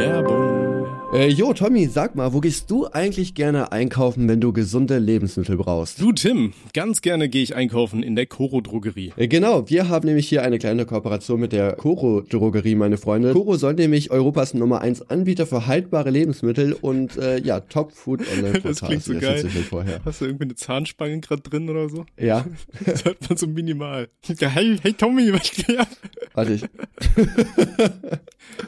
Werbung. Äh, jo, Tommy, sag mal, wo gehst du eigentlich gerne einkaufen, wenn du gesunde Lebensmittel brauchst? Du Tim, ganz gerne gehe ich einkaufen in der Coro Drogerie. Äh, genau, wir haben nämlich hier eine kleine Kooperation mit der Coro Drogerie, meine Freunde. Coro soll nämlich Europas Nummer 1 Anbieter für haltbare Lebensmittel und äh, ja, Top Food Online Das klingt so geil. Hast du irgendwie eine Zahnspange gerade drin oder so? Ja. Das hört man so minimal. Ja, hey, hey Tommy, was geht ab? Warte, ich,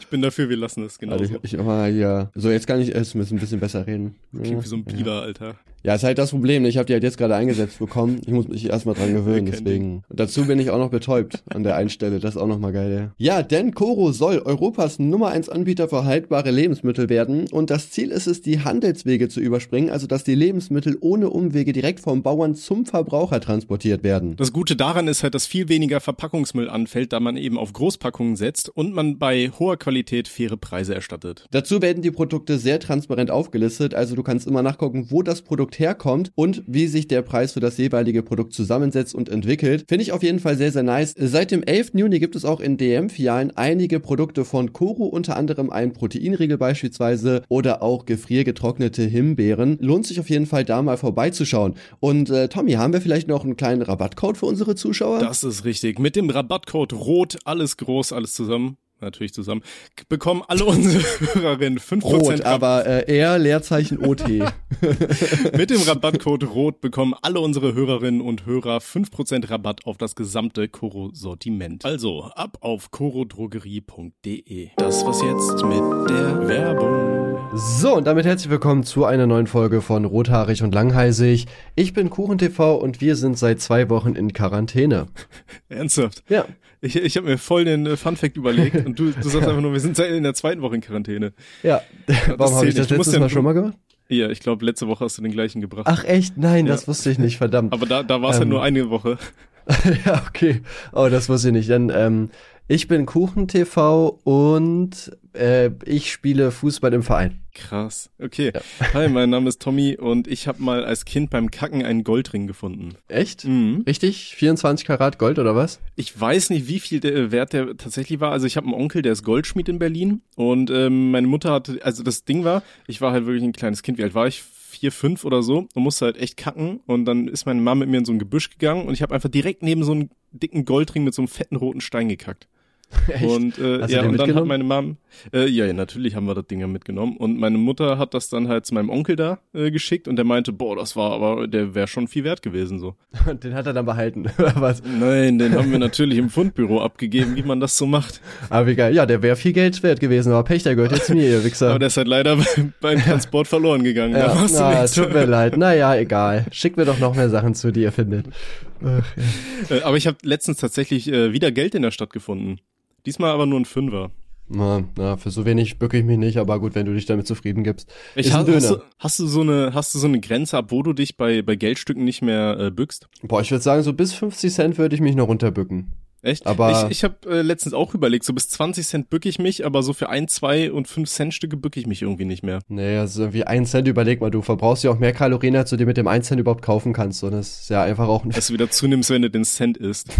Ich bin dafür, wir lassen das genau warte, ich, ich mach mal hier. So, jetzt kann ich erst ein bisschen besser reden. Klingt wie so ein Biber, Alter. Ja, ist halt das Problem. Ich habe die halt jetzt gerade eingesetzt bekommen. Ich muss mich erstmal dran gewöhnen, deswegen. Und dazu bin ich auch noch betäubt an der einen Stelle. Das ist auch nochmal geil, ja. Ja, denn Coro soll Europas Nummer 1 Anbieter für haltbare Lebensmittel werden. Und das Ziel ist es, die Handelswege zu überspringen, also dass die Lebensmittel ohne Umwege direkt vom Bauern zum Verbraucher transportiert werden. Das Gute daran ist halt, dass viel weniger Verpackungsmüll anfällt, da man eben auf Großpackungen setzt und man bei hoher Qualität faire Preise erstattet. Dazu werden die Produkte sehr transparent aufgelistet, also du kannst immer nachgucken, wo das Produkt herkommt und wie sich der Preis für das jeweilige Produkt zusammensetzt und entwickelt. Finde ich auf jeden Fall sehr, sehr nice. Seit dem 11. Juni gibt es auch in DM-Filialen einige Produkte von Koro, unter anderem ein Proteinriegel beispielsweise oder auch gefriergetrocknete Himbeeren. Lohnt sich auf jeden Fall da mal vorbeizuschauen. Und äh, Tommy, haben wir vielleicht noch einen kleinen Rabattcode für unsere Zuschauer? Das ist richtig. Mit dem Rabattcode ROT, alles groß, alles zusammen, natürlich zusammen, bekommen alle unsere Hörerinnen 5% Rot, Rabatt. aber äh, eher Leerzeichen OT. Mit dem Rabattcode ROT bekommen alle unsere Hörerinnen und Hörer 5% Rabatt auf das gesamte Koro-Sortiment. Also ab auf korodrogerie.de. Das was jetzt mit der Werbung. So, und damit herzlich willkommen zu einer neuen Folge von Rothaarig und Langhalsig. Ich bin KuchenTV und wir sind seit zwei Wochen in Quarantäne. Ernsthaft? Ja. Ich, ich habe mir voll den äh, Funfact überlegt und du, du sagst einfach nur, wir sind in der zweiten Woche in Quarantäne. Ja. Warum habe ich das letztes ja- Mal schon mal gemacht? Ja, ich glaube, letzte Woche hast du den gleichen gebracht. Ach echt? Nein, Ja. das wusste ich nicht, verdammt. Aber da, da war es ja Ähm, nur eine Woche. ja, okay. Oh, das wusste ich nicht. Dann, ähm, ich bin KuchenTV und äh, ich spiele Fußball im Verein. Krass. Okay. Hi, mein Name ist Tommy und ich habe mal als Kind beim Kacken einen Goldring gefunden. Echt? Mhm. Richtig? 24 Karat Gold oder was? Ich weiß nicht, wie viel der Wert der tatsächlich war. Also ich habe einen Onkel, der ist Goldschmied in Berlin und ähm, meine Mutter hatte, also das Ding war, ich war halt wirklich ein kleines Kind. Wie alt war ich? Vier, fünf oder so und musste halt echt kacken und dann ist meine Mama mit mir in so ein Gebüsch gegangen und ich habe einfach direkt neben so einen dicken Goldring mit so einem fetten roten Stein gekackt. Echt? Und äh, ja, und dann hat meine Mom, äh, ja, ja, natürlich haben wir das Ding ja mitgenommen. Und meine Mutter hat das dann halt zu meinem Onkel da äh, geschickt und der meinte, boah, das war aber, der wäre schon viel wert gewesen so. Und den hat er dann behalten. oder was? Nein, den haben wir natürlich im Fundbüro abgegeben, wie man das so macht. Aber wie geil. Ja, der wäre viel Geld wert gewesen, aber Pech, der gehört jetzt mir, ihr Wichser. Aber der ist halt leider beim, beim Transport verloren gegangen. Ja, da na, tut mir leid. Naja, egal. Schickt mir doch noch mehr Sachen zu, die ihr findet. Ach, ja. Äh, Aber ich habe letztens tatsächlich äh, wieder Geld in der Stadt gefunden. Diesmal aber nur ein Fünfer. Na, na, für so wenig bücke ich mich nicht, aber gut, wenn du dich damit zufrieden gibst. Ich Ist ein hast, Döner. hast, du, hast du so eine hast du so eine Grenze ab, wo du dich bei bei Geldstücken nicht mehr äh, bückst? Boah, ich würde sagen, so bis 50 Cent würde ich mich noch runterbücken. Echt? Aber- ich ich habe äh, letztens auch überlegt, so bis 20 Cent bücke ich mich, aber so für ein, zwei und fünf Cent Stücke bücke ich mich irgendwie nicht mehr. Nee, also irgendwie ein Cent, überleg mal, du verbrauchst ja auch mehr Kalorien, als du dir mit dem 1 Cent überhaupt kaufen kannst. Und das ist ja einfach auch Dass du wieder zunimmst, wenn du den Cent isst.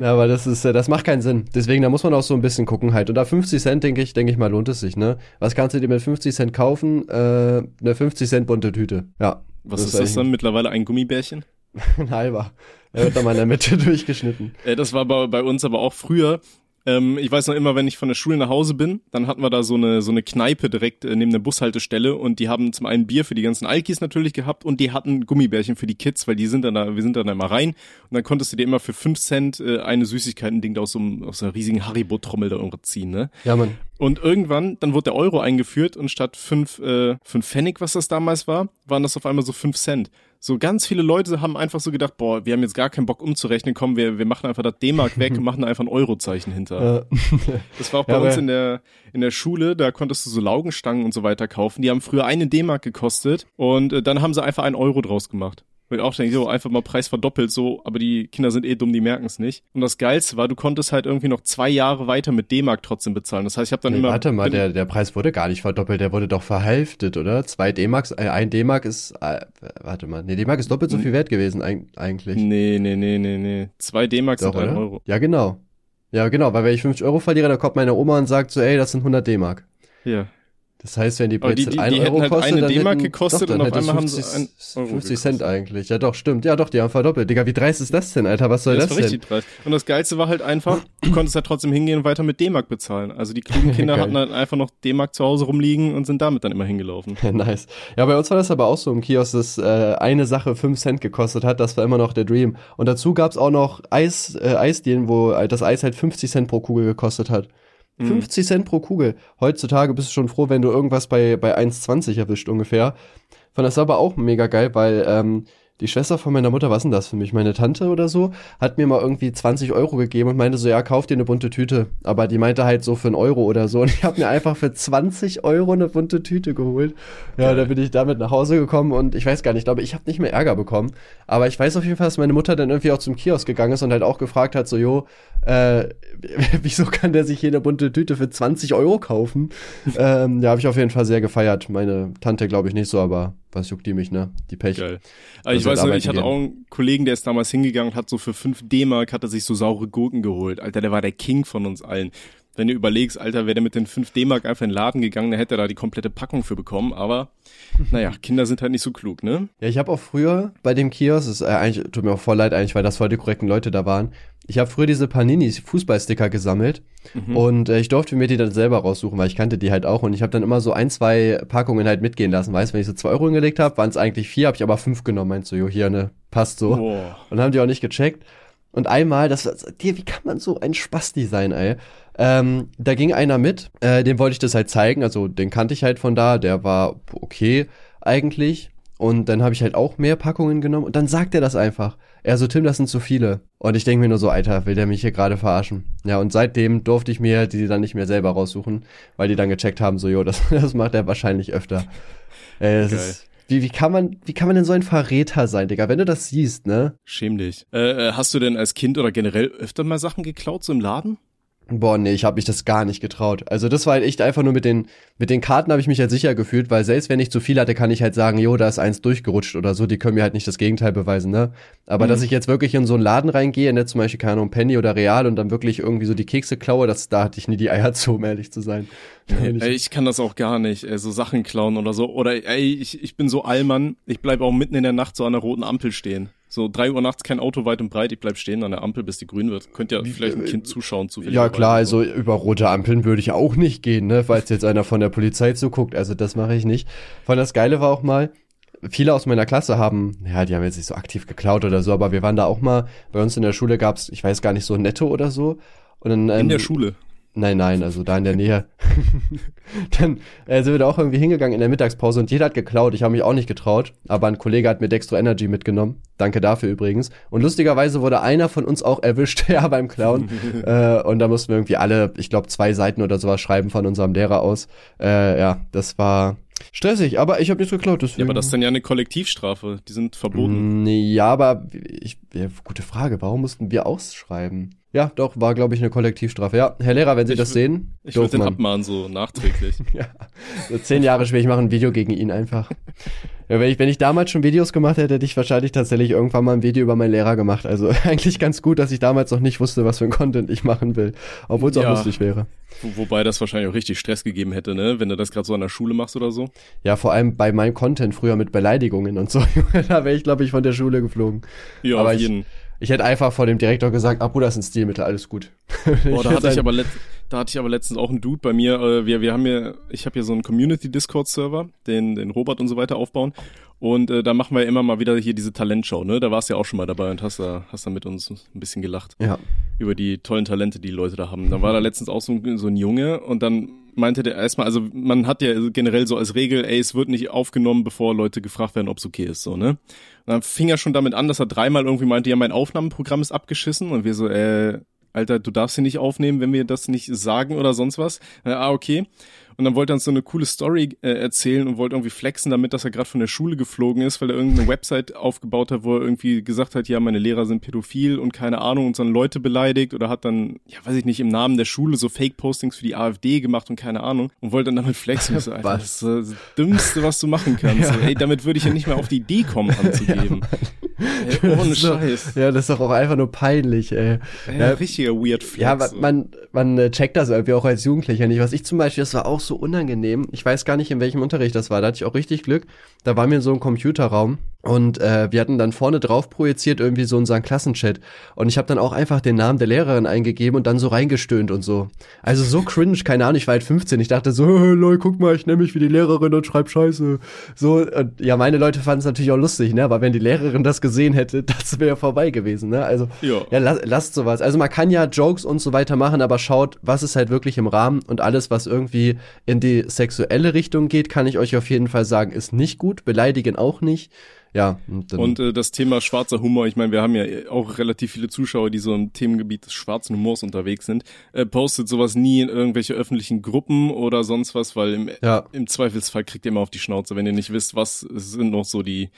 Ja, aber das ist, äh, das macht keinen Sinn. Deswegen, da muss man auch so ein bisschen gucken halt. Und da 50 Cent, denke ich, denke ich mal, lohnt es sich, ne? Was kannst du dir mit 50 Cent kaufen? Äh, eine 50 Cent bunte Tüte. Ja. Was ist das dann mittlerweile? Ein Gummibärchen? Ein halber. Er wird dann mal in der Mitte durchgeschnitten. Äh, das war bei, bei uns aber auch früher. Ähm, ich weiß noch immer, wenn ich von der Schule nach Hause bin, dann hatten wir da so eine so eine Kneipe direkt äh, neben der Bushaltestelle und die haben zum einen Bier für die ganzen Alkis natürlich gehabt und die hatten Gummibärchen für die Kids, weil die sind dann da, wir sind dann da immer rein und dann konntest du dir immer für fünf Cent äh, eine Süßigkeiten-Ding da aus so, einem, aus einer riesigen Haribo-Trommel da irgendwo ziehen, ne? Ja, Mann. Und irgendwann, dann wurde der Euro eingeführt und statt fünf, äh, fünf Pfennig, was das damals war, waren das auf einmal so fünf Cent. So ganz viele Leute haben einfach so gedacht, boah, wir haben jetzt gar keinen Bock umzurechnen, komm, wir, wir machen einfach das D-Mark weg und machen einfach ein Eurozeichen hinter. Das war auch bei Ja, uns in der, in der Schule, da konntest du so Laugenstangen und so weiter kaufen. Die haben früher eine D-Mark gekostet und äh, dann haben sie einfach einen Euro draus gemacht. Ich auch denke, so, einfach mal Preis verdoppelt so, aber die Kinder sind eh dumm, die merken es nicht. Und das Geilste war, du konntest halt irgendwie noch zwei Jahre weiter mit D-Mark trotzdem bezahlen. Das heißt, ich habe dann nee, immer... warte mal, der, der Preis wurde gar nicht verdoppelt, der wurde doch verhälftet, oder? Zwei D-Marks, äh, ein D-Mark ist, äh, warte mal, nee, D-Mark ist doppelt so viel wert gewesen eig eigentlich. Nee, nee, nee, nee, nee. Zwei D-Mark sind ein? Euro. Ja, genau. Ja, genau, weil wenn ich 50 Euro verliere, dann kommt meine Oma und sagt so, ey, das sind 100 D-Mark. Ja. Das heißt, wenn die Brezel die- 1 die Euro halt kostet, eine dann D-Mark gekostet doch, dann und auf einmal haben sie 50, ein Euro 50 Cent eigentlich. Ja doch, stimmt. Ja doch, die haben verdoppelt. Digga, wie dreist ist das denn, Alter? Was soll Das das, war denn? richtig dreist. Und das Geilste war halt einfach, du konntest halt trotzdem hingehen und weiter mit D-Mark bezahlen. Also die klugen Kinder hatten halt einfach noch D-Mark zu Hause rumliegen und sind damit dann immer hingelaufen. nice. Ja, bei uns war das aber auch so im Kiosk, dass äh, eine Sache 5 Cent gekostet hat. Das war immer noch der Dream. Und dazu gab's auch noch Eis, äh, Eisdielen, wo äh, das Eis halt 50 Cent pro Kugel gekostet hat. Mhm. 50 Cent pro Kugel. Heutzutage bist du schon froh, wenn du irgendwas bei, bei 1,20 erwischt ungefähr. Fand das aber auch mega geil, weil ähm, die Schwester von meiner Mutter, was denn das für mich? Meine Tante oder so, hat mir mal irgendwie 20 Euro gegeben und meinte so, ja, kauf dir eine bunte Tüte. Aber die meinte halt so für einen Euro oder so. Und ich habe mir einfach für 20 Euro eine bunte Tüte geholt. Ja, da bin ich damit nach Hause gekommen und ich weiß gar nicht, ich glaube, ich habe nicht mehr Ärger bekommen. Aber ich weiß auf jeden Fall, dass meine Mutter dann irgendwie auch zum Kiosk gegangen ist und halt auch gefragt hat, so, jo, äh, wieso kann der sich hier eine bunte Tüte für 20 Euro kaufen? ähm, ja, habe ich auf jeden Fall sehr gefeiert. Meine Tante glaube ich nicht so, aber was juckt die mich, ne? Die Pech. Geil. Ich Also weiß noch, arbeiten ich hatte gehen. auch einen Kollegen, der ist damals hingegangen und hat so für 5 D-Mark hat er sich so saure Gurken geholt. Alter, der war der King von uns allen. Wenn du überlegst, Alter, wäre der mit den 5 D-Mark einfach in den Laden gegangen, dann hätte er da die komplette Packung für bekommen. Aber, naja, Kinder sind halt nicht so klug, ne? Ja, ich habe auch früher bei dem Kiosk, ist, äh, eigentlich, tut mir auch voll leid eigentlich, weil das voll die korrekten Leute da waren. Ich habe früher diese Paninis Fußballsticker gesammelt Mhm. und äh, ich durfte mir die dann selber raussuchen, weil ich kannte die halt auch und ich habe dann immer so ein, zwei Packungen halt mitgehen lassen. Weißt, wenn ich so zwei Euro hingelegt habe, waren es eigentlich vier, habe ich aber fünf genommen. Meinst du, jo, hier ne, passt so. Boah. Und haben die auch nicht gecheckt. Und einmal, das war, dir, wie kann man so ein Spasti sein, ey? Ähm, da ging einer mit, äh, dem wollte ich das halt zeigen, also den kannte ich halt von da, der war okay eigentlich. Und dann habe ich halt auch mehr Packungen genommen und dann sagt er das einfach. Er so, Tim, das sind zu viele. Und ich denke mir nur so, Alter, will der mich hier gerade verarschen? Ja, und seitdem durfte ich mir die dann nicht mehr selber raussuchen, weil die dann gecheckt haben, so, jo, das, das macht er wahrscheinlich öfter. Äh, das Geil. ist, wie, wie kann man, wie kann man denn so ein Verräter sein, Digga? Wenn du das siehst, ne? Schäm dich. Äh, äh, hast du denn als Kind oder generell öfter mal Sachen geklaut, so im Laden? Boah, nee, ich habe mich das gar nicht getraut. Also das war halt echt einfach nur mit den mit den Karten habe ich mich halt sicher gefühlt, weil selbst wenn ich zu viel hatte, kann ich halt sagen, jo, da ist eins durchgerutscht oder so. Die können mir halt nicht das Gegenteil beweisen, ne? Aber Mhm. dass ich jetzt wirklich in so einen Laden reingehe, ne, zum Beispiel keine Ahnung Penny oder Real und dann wirklich irgendwie so die Kekse klaue, das da hatte ich nie die Eier zu, um ehrlich zu sein. Ey, ich kann das auch gar nicht, ey, so Sachen klauen oder so. Oder ey, ich, ich bin so Allmann, ich bleib auch mitten in der Nacht so an der roten Ampel stehen. So drei Uhr nachts kein Auto weit und breit, ich bleib stehen an der Ampel, bis die grün wird. Könnt ja vielleicht ein Kind zuschauen zufällig. Ja klar, also über rote Ampeln würde ich auch nicht gehen, ne, falls jetzt einer von der Polizei zuguckt. Also das mache ich nicht. Von das Geile war auch mal, viele aus meiner Klasse haben, ja, die haben jetzt nicht so aktiv geklaut oder so, aber wir waren da auch mal, bei uns in der Schule gab's, ich weiß gar nicht, so Netto oder so. Und dann, ähm, In der Schule. Nein, nein, also da in der Nähe. dann äh, sind wir da auch irgendwie hingegangen in der Mittagspause und jeder hat geklaut. Ich habe mich auch nicht getraut, aber ein Kollege hat mir Dextro Energy mitgenommen. Danke dafür übrigens. Und lustigerweise wurde einer von uns auch erwischt, ja, beim Klauen. äh, und da mussten wir irgendwie alle, ich glaube, zwei Seiten oder sowas schreiben von unserem Lehrer aus. Äh, ja, das war stressig, aber ich habe nichts geklaut. Deswegen. Ja, aber das ist dann ja eine Kollektivstrafe. Die sind verboten. Nee, ja, aber ich, ja, gute Frage. Warum mussten wir ausschreiben? Ja, doch, war, glaube ich, eine Kollektivstrafe. Ja, Herr Lehrer, wenn Sie Ich das sehen, Ich würde den abmahnen, so nachträglich. Ja, so zehn Jahre später, ich mache ein Video gegen ihn einfach. Ja, wenn ich, wenn ich damals schon Videos gemacht hätte, hätte ich wahrscheinlich tatsächlich irgendwann mal ein Video über meinen Lehrer gemacht. Also eigentlich ganz gut, dass ich damals noch nicht wusste, was für ein Content ich machen will. Obwohl es auch Ja. lustig wäre. Wo, wobei das wahrscheinlich auch richtig Stress gegeben hätte, ne? Wenn du das gerade so an der Schule machst oder so. Ja, vor allem bei meinem Content früher mit Beleidigungen und so. da wäre ich, glaube ich, von der Schule geflogen. Ja, Aber auf jeden. Ich hätte einfach vor dem Direktor gesagt, ah, Bruder, das ist ein Stilmittel, alles gut. Boah, da hatte ich ein- aber let da hatte ich aber letztens auch einen Dude bei mir. Äh, wir, wir haben hier, ich habe hier so einen Community Discord Server, den den Robert und so weiter aufbauen. Und äh, da machen wir immer mal wieder hier diese Talentshow, ne? Da warst du ja auch schon mal dabei und hast da hast da mit uns ein bisschen gelacht Ja. über die tollen Talente, die, die Leute da haben. Da war da letztens auch so ein, so ein Junge und dann meinte der erstmal, also man hat ja generell so als Regel, ey, es wird nicht aufgenommen, bevor Leute gefragt werden, ob es okay ist, so, ne? Und dann fing er schon damit an, dass er dreimal irgendwie meinte, ja, mein Aufnahmeprogramm ist abgeschissen und wir so, äh, Alter, du darfst sie nicht aufnehmen, wenn wir das nicht sagen oder sonst was. Ah, okay. Und dann wollte er uns so eine coole Story äh, erzählen und wollte irgendwie flexen damit, dass er gerade von der Schule geflogen ist, weil er irgendeine Website aufgebaut hat, wo er irgendwie gesagt hat, ja, meine Lehrer sind pädophil und keine Ahnung und dann Leute beleidigt oder hat dann, ja, weiß ich nicht, im Namen der Schule so Fake-Postings für die AfD gemacht und keine Ahnung und wollte dann damit flexen. So, Alter, Was? das ist das Dümmste, was du machen kannst. Ja. Ey, damit würde ich ja nicht mehr auf die Idee kommen, anzugeben. Ey, ohne Scheiß. Ja, das ist doch auch einfach nur peinlich, ey. Ja, ja richtiger Weird Flex. Ja, man, man, man checkt das irgendwie auch als Jugendlicher nicht. Was ich zum Beispiel, das war auch so unangenehm. Ich weiß gar nicht, in welchem Unterricht das war. Da hatte ich auch richtig Glück. Da waren wir in so einem Computerraum und äh, wir hatten dann vorne drauf projiziert irgendwie so unseren Klassenchat. Und ich habe dann auch einfach den Namen der Lehrerin eingegeben und dann so reingestöhnt und so. Also so cringe, keine Ahnung, ich war halt 15. Ich dachte so, hey, Leute, guck mal, ich nehme mich wie die Lehrerin und schreib Scheiße. So, und, ja, meine Leute fanden es natürlich auch lustig, ne? Aber wenn die Lehrerin das gesehen hätte, das wäre vorbei gewesen, ne? Also, ja, ja la lasst sowas. Also man kann ja Jokes und so weiter machen, aber schaut, was ist halt wirklich im Rahmen und alles, was irgendwie in die sexuelle Richtung geht, kann ich euch auf jeden Fall sagen, ist nicht gut. Beleidigen auch nicht ja. Und, und äh, das Thema schwarzer Humor, ich meine, wir haben ja auch relativ viele Zuschauer, die so im Themengebiet des schwarzen Humors unterwegs sind. Äh, postet sowas nie in irgendwelche öffentlichen Gruppen oder sonst was, weil im, ja. im Zweifelsfall kriegt ihr immer auf die Schnauze, wenn ihr nicht wisst, was sind noch so die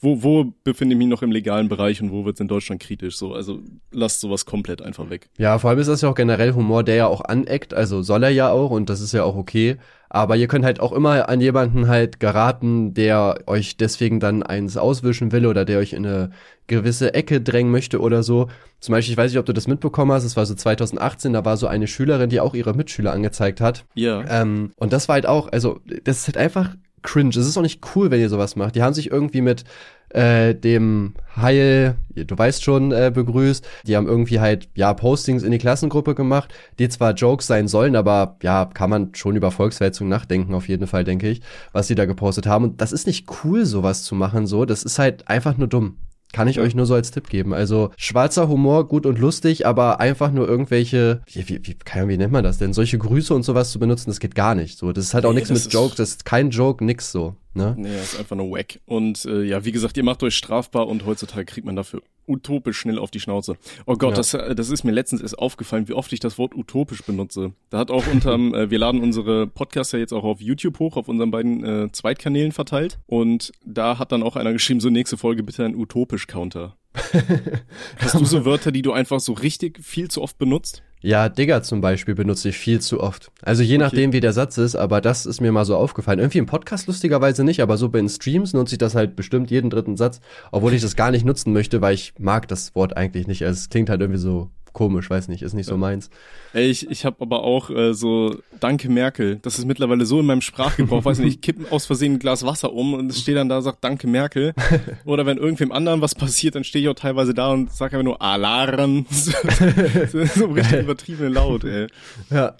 wo, wo befinde ich mich noch im legalen Bereich und wo wird es in Deutschland kritisch? So, also lasst sowas komplett einfach weg. Ja, vor allem ist das ja auch generell Humor, der ja auch aneckt, also soll er ja auch und das ist ja auch okay. Aber ihr könnt halt auch immer an jemanden halt geraten, der euch deswegen dann eins auswischen will oder der euch in eine gewisse Ecke drängen möchte oder so. Zum Beispiel, ich weiß nicht, ob du das mitbekommen hast, es war so 2018, da war so eine Schülerin, die auch ihre Mitschüler angezeigt hat. Ja. Ähm, und das war halt auch, also das ist halt einfach cringe. Es ist auch nicht cool, wenn ihr sowas macht. Die haben sich irgendwie mit äh, dem Heil, du weißt schon, äh, begrüßt. Die haben irgendwie halt, ja, Postings in die Klassengruppe gemacht, die zwar Jokes sein sollen, aber ja, kann man schon über Volksverhetzung nachdenken, auf jeden Fall, denke ich, was sie da gepostet haben. Und das ist nicht cool, sowas zu machen, so. Das ist halt einfach nur dumm. Kann ich euch nur so als Tipp geben. Also schwarzer Humor, gut und lustig, aber einfach nur irgendwelche, wie, wie, wie, wie nennt man das denn? Solche Grüße und sowas zu benutzen, das geht gar nicht. So, das ist halt auch nee, nichts mit Jokes, das ist kein Joke, nix so. Ne? Nee, das ist einfach nur wack. Und äh, ja, wie gesagt, ihr macht euch strafbar und heutzutage kriegt man dafür utopisch schnell auf die Schnauze. Oh Gott, ja. das, äh, das ist mir letztens erst aufgefallen, wie oft ich das Wort utopisch benutze. Da hat auch unterm, äh, wir laden unsere Podcasts ja jetzt auch auf YouTube hoch, auf unseren beiden äh, Zweitkanälen verteilt. Und da hat dann auch einer geschrieben, so nächste Folge bitte ein utopisch-Counter. Hast du so Wörter, die du einfach so richtig viel zu oft benutzt? Ja, Digger zum Beispiel benutze ich viel zu oft. Also je okay. nachdem, wie der Satz ist, aber das ist mir mal so aufgefallen. Irgendwie im Podcast lustigerweise nicht, aber so bei den Streams nutze ich das halt bestimmt jeden dritten Satz, obwohl ich das gar nicht nutzen möchte, weil ich mag das Wort eigentlich nicht. Also es klingt halt irgendwie so komisch, weiß nicht, ist nicht so meins. Ey, ich, ich habe aber auch äh, so Danke Merkel. Das ist mittlerweile so in meinem Sprachgebrauch, weiß nicht, ich kippe aus Versehen ein Glas Wasser um und es steht dann da, sagt Danke Merkel. Oder wenn irgendwem anderen was passiert, dann stehe ich auch teilweise da und sage einfach nur Alarm. so, so richtig übertrieben laut, ey. Ja.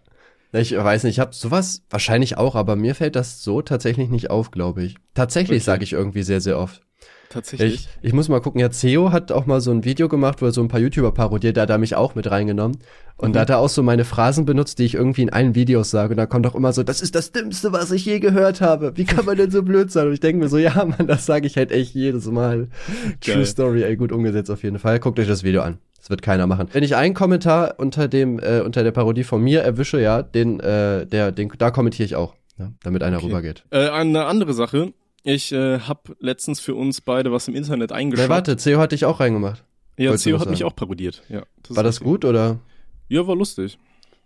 Ich weiß nicht, ich habe sowas wahrscheinlich auch, aber mir fällt das so tatsächlich nicht auf, glaube ich. Tatsächlich okay. sage ich irgendwie sehr, sehr oft tatsächlich. Ich, ich muss mal gucken, ja, Ceo hat auch mal so ein Video gemacht, wo er so ein paar YouTuber parodiert, da hat er mich auch mit reingenommen. Und mhm. da hat er auch so meine Phrasen benutzt, die ich irgendwie in allen Videos sage. Und da kommt auch immer so, das ist das Dümmste, was ich je gehört habe. Wie kann man denn so blöd sein? Und ich denke mir so, ja, Mann, das sage ich halt echt jedes Mal. Geil. True Story, ey, gut umgesetzt auf jeden Fall. Guckt euch das Video an. Das wird keiner machen. Wenn ich einen Kommentar unter dem, äh, unter der Parodie von mir erwische, ja, den, äh, der, den, da kommentiere ich auch. Ja, damit einer okay. rübergeht. Äh, eine andere Sache, ich äh, habe letztens für uns beide was im Internet eingeschaut. Na, warte, CEO hat dich auch reingemacht. Ja, Wolltest CEO hat mich auch parodiert. Ja, das war das gut oder? Ja, war lustig.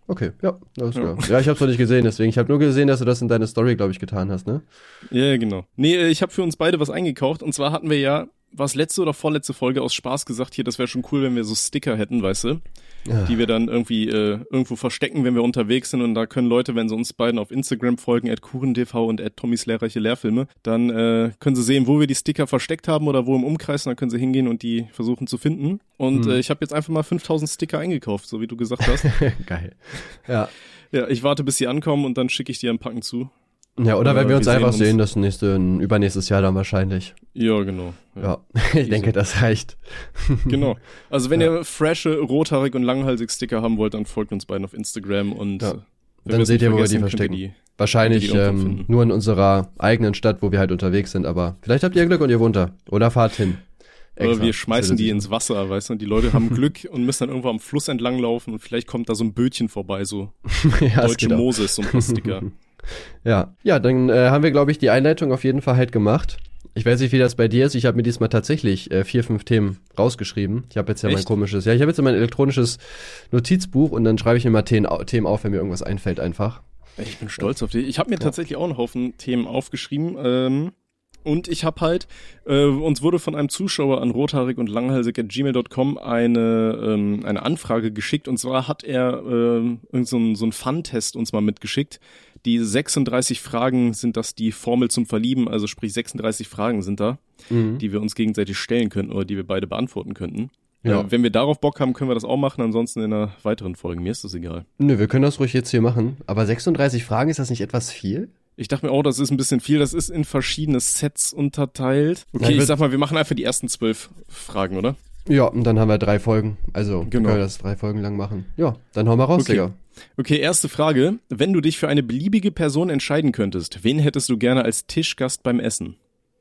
Okay, ja, das ja. ja, ich habe es noch nicht gesehen, deswegen. Ich habe nur gesehen, dass du das in deine Story, glaube ich, getan hast, ne? Ja, genau. Nee, äh, ich habe für uns beide was eingekauft. Und zwar hatten wir ja, was letzte oder vorletzte Folge aus Spaß gesagt, hier, das wäre schon cool, wenn wir so Sticker hätten, weißt du? Ja. die wir dann irgendwie äh, irgendwo verstecken, wenn wir unterwegs sind. Und da können Leute, wenn sie uns beiden auf Instagram folgen, at KurenTV und at Tommys lehrreiche Lehrfilme, dann äh, können sie sehen, wo wir die Sticker versteckt haben oder wo im Umkreis. Und dann können sie hingehen und die versuchen zu finden. Und hm. äh, ich habe jetzt einfach mal 5000 Sticker eingekauft, so wie du gesagt hast. Geil. Ja. Ja, ich warte, bis sie ankommen und dann schicke ich dir ein Packen zu. Ja, oder, wenn wir uns wir einfach sehen, das nächste, übernächstes Jahr dann wahrscheinlich. Ja, genau. Ja, ja ich denke, das reicht. genau. Also wenn ja. ihr frische, rothaarig und langhalsig Sticker haben wollt, dann folgt uns beiden auf Instagram und ja. dann seht ihr, wo wir die verstecken. Die, wahrscheinlich die ähm, nur in unserer eigenen Stadt, wo wir halt unterwegs sind, aber vielleicht habt ihr Glück und ihr wohnt da. Oder fahrt hin. Extra. Oder wir schmeißen die ins Wasser, weißt du, und die Leute haben Glück und müssen dann irgendwo am Fluss entlang laufen und vielleicht kommt da so ein Bötchen vorbei, so ja, deutsche Moses, so ein Sticker. Ja, ja, dann äh, haben wir, glaube ich, die Einleitung auf jeden Fall halt gemacht. Ich weiß nicht, wie das bei dir ist. Ich habe mir diesmal tatsächlich äh, vier, fünf Themen rausgeschrieben. Ich habe jetzt ja Echt? mein komisches, ja, ich habe jetzt mein elektronisches Notizbuch und dann schreibe ich mir mal Themen, auf, wenn mir irgendwas einfällt einfach. Ich bin stolz auf dich. Ich habe mir ja. tatsächlich auch einen Haufen Themen aufgeschrieben. Ähm, Und ich habe halt, äh, uns wurde von einem Zuschauer an rothaarig und langhalsig at gmail.com eine, ähm, eine Anfrage geschickt. Und zwar hat er äh, irgend so einen so einen Fun-Test uns mal mitgeschickt. Die 36 Fragen sind das die Formel zum Verlieben, also sprich 36 Fragen sind da, Mhm. die wir uns gegenseitig stellen könnten oder die wir beide beantworten könnten. Ja. Äh, wenn wir darauf Bock haben, können wir das auch machen, ansonsten in einer weiteren Folge. Mir ist das egal. Nö, wir können das ruhig jetzt hier machen. Aber 36 Fragen, ist das nicht etwas viel? Ich dachte mir auch, das ist ein bisschen viel. Das ist in verschiedene Sets unterteilt. Okay, ich sag mal, wir machen einfach die ersten zwölf Fragen, oder? Ja, und dann haben wir drei Folgen. Also, Genau. wir können das drei Folgen lang machen. Ja, dann hauen wir raus, Okay. Digga. Okay, erste Frage. Wenn du dich für eine beliebige Person entscheiden könntest, wen hättest du gerne als Tischgast beim Essen?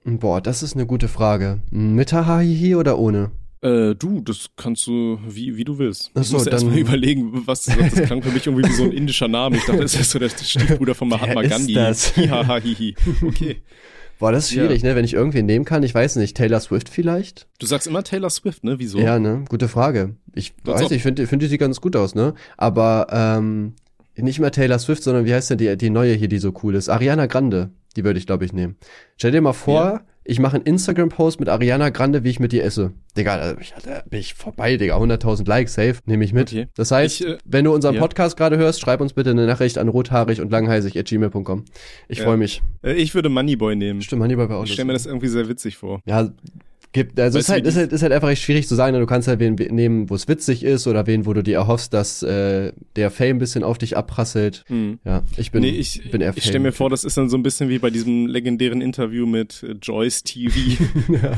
Boah, das ist eine gute Frage. Mit Hahahihi oder ohne? Äh, du, das kannst du, wie, wie du willst. Ich so, musste dann- mal überlegen, was, das klang für mich irgendwie wie so ein indischer Name. Ich dachte, das ist so der Stiefbruder von Mahatma ist Gandhi. das? Hihahahihi. Okay. Boah, das ist Ja. schwierig, ne? Wenn ich irgendwen nehmen kann, ich weiß nicht, Taylor Swift vielleicht? Du sagst immer Taylor Swift, ne? Wieso? Ja, ne? Gute Frage. Ich Als weiß nicht, ich finde find, die sieht ganz gut aus, ne? Aber ähm, nicht mehr Taylor Swift, sondern wie heißt denn die, die neue hier, die so cool ist? Ariana Grande. Die würde ich, glaube ich, nehmen. Stell dir mal vor, Ja. ich mache einen Instagram-Post mit Ariana Grande, wie ich mit ihr esse. Digga, da bin ich, da bin ich vorbei, Digga. 100.000 Likes, safe. Nehme ich mit. Okay. Das heißt, Ich, äh, wenn du unseren ja. Podcast gerade hörst, schreib uns bitte eine Nachricht an rothaarig und langheißig at gmail.com. Ich Ja. freue mich. Äh, Ich würde Moneyboy nehmen. Stimmt, Hannibal war auch Ich stelle mir das irgendwie sehr witzig vor. ja, gibt, also ist halt, ist halt, ist halt einfach echt schwierig zu sagen, ne? du kannst halt wen nehmen, wo es witzig ist oder wen, wo du dir erhoffst, dass äh, der Fame ein bisschen auf dich abprasselt. Hm. Ja, ich bin, nee, ich, bin eher ich stelle mir vor, das ist dann so ein bisschen wie bei diesem legendären Interview mit äh, Joyce TV.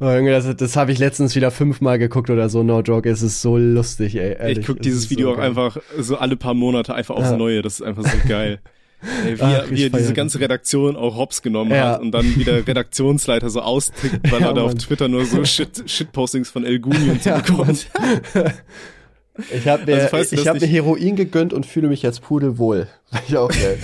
Oh, Junge, das, das habe ich letztens wieder fünfmal geguckt oder so, no joke, es ist so lustig, ey. Ehrlich, ich guck es dieses Video so auch geil. einfach so alle paar Monate einfach aufs Ja. Neue. Das ist einfach so geil. Ey, wie, Ach, er, wie er diese ganze Redaktion auch hops genommen Ja. hat und dann wieder Redaktionsleiter so austickt, weil Ja, er da auf. Twitter nur so Shit, Shitpostings von El Guni und so Ja, bekommt. Ich habe mir, Also, ich hab mir nicht- Heroin gegönnt und fühle mich jetzt pudelwohl. Ich auch geil.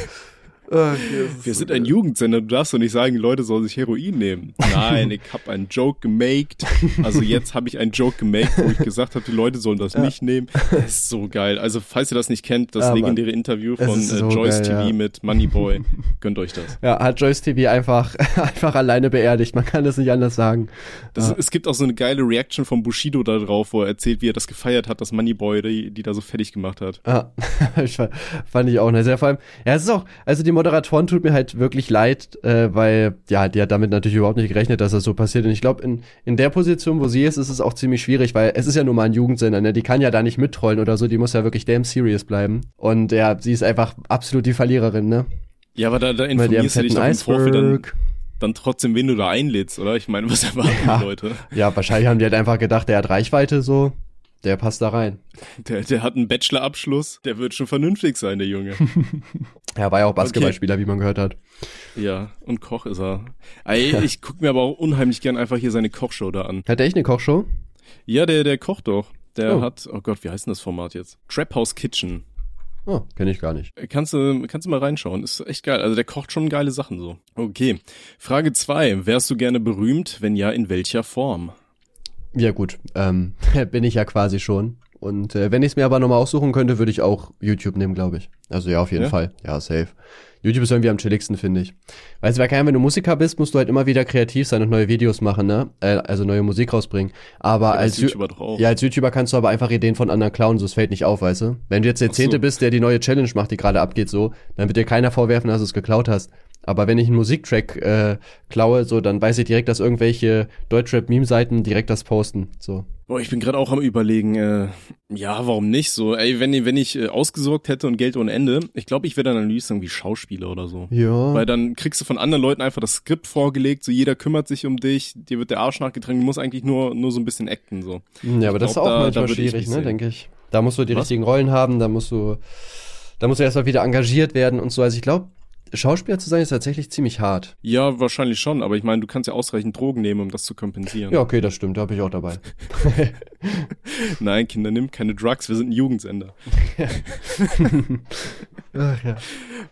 Ach. Wir sind ein Jugendsender, du darfst doch nicht sagen, die Leute sollen sich Heroin nehmen. Nein, ich habe einen Joke gemaked. Also jetzt habe ich einen Joke gemaked, wo ich gesagt habe, die Leute sollen das nicht nehmen. Das ist so geil. Also falls ihr das nicht kennt, das Ja, Mann. legendäre Interview Es von äh, so Joyce geil, TV ja. mit Moneyboy. Gönnt euch das. Ja, hat Joyce TV einfach, einfach alleine beerdigt. Man kann es nicht anders sagen. das Ja. Es gibt auch so eine geile Reaction von Bushido da drauf, wo er erzählt, wie er das gefeiert hat, dass Moneyboy die, die da so fertig gemacht hat. Ja, fand, ich auch nice. Ja, vor allem, ja, es ist auch, also die Moderatoren tut mir halt wirklich leid, äh, weil, ja, die hat damit natürlich überhaupt nicht gerechnet, dass das so passiert. Und ich glaube, in, in der Position, wo sie ist, ist es auch ziemlich schwierig, weil es ist ja nun mal ein Jugendsender, ne? Die kann ja da nicht mittrollen oder so, die muss ja wirklich damn serious bleiben. Und ja, sie ist einfach absolut die Verliererin, ne? Ja, aber da, da informierst du dich doch im Vorfeld dann, dann trotzdem, wen du da einlädst, oder? Ich meine, was erwarten Ja. die Leute? Ja, wahrscheinlich haben die halt einfach gedacht, der hat Reichweite so, der passt da rein. Der, der hat einen Bachelorabschluss, der wird schon vernünftig sein, der Junge. Er war ja auch Basketballspieler, wie man gehört hat. Ja, und Koch ist er. Ey, ich guck mir aber auch unheimlich gern einfach hier seine Kochshow da an. Hat der echt eine Kochshow? Ja, der, der kocht doch. Der Oh. hat, oh Gott, wie heißt denn das Format jetzt? Trap House Kitchen. Oh, kenne ich gar nicht. Kannst du, kannst du mal reinschauen. Ist echt geil. Also der kocht schon geile Sachen so. Okay. Frage zwei: Wärst du gerne berühmt? Wenn ja, in welcher Form? Ja gut, ähm, bin ich ja quasi schon. Und äh, wenn ich es mir aber nochmal aussuchen könnte, würde ich auch YouTube nehmen, glaube ich. Also ja, auf jeden Ja? Fall. Ja, safe. YouTube ist irgendwie am chilligsten, finde ich. Weißt du, weil wenn du Musiker bist, musst du halt immer wieder kreativ sein und neue Videos machen, ne? Äh, also neue Musik rausbringen. Aber Ja, als, als YouTuber doch auch. ja, als YouTuber kannst du aber einfach Ideen von anderen klauen, so es fällt nicht auf, weißt du? Wenn du jetzt der Ach so. Zehnte bist, der die neue Challenge macht, die gerade abgeht, so, dann wird dir keiner vorwerfen, dass du es geklaut hast. Aber wenn ich einen Musiktrack äh, klaue, so, dann weiß ich direkt, dass irgendwelche Deutschrap-Meme-Seiten direkt das posten. So. Boah, ich bin gerade auch am überlegen, äh, ja, warum nicht so? Ey, wenn, wenn ich äh, ausgesorgt hätte und Geld ohne Ende, ich glaube, ich wäre dann am liebsten irgendwie Schauspieler oder so. Ja. Weil dann kriegst du von anderen Leuten einfach das Skript vorgelegt, so jeder kümmert sich um dich, dir wird der Arsch nachgetränkt, du musst eigentlich nur, nur so ein bisschen acten, so. Ja, aber das glaub, ist auch da- manchmal da ich schwierig, ne, denke ich. Da musst du die Was? richtigen Rollen haben, da musst du, da musst du erstmal wieder engagiert werden und so. Also ich glaube, Schauspieler zu sein ist tatsächlich ziemlich hart. Ja, wahrscheinlich schon, aber ich meine, du kannst ja ausreichend Drogen nehmen, um das zu kompensieren. Ja, okay, das stimmt, da bin ich auch dabei. Nein, Kinder, nimmt keine Drugs, wir sind ein Jugendsender. Ach ja.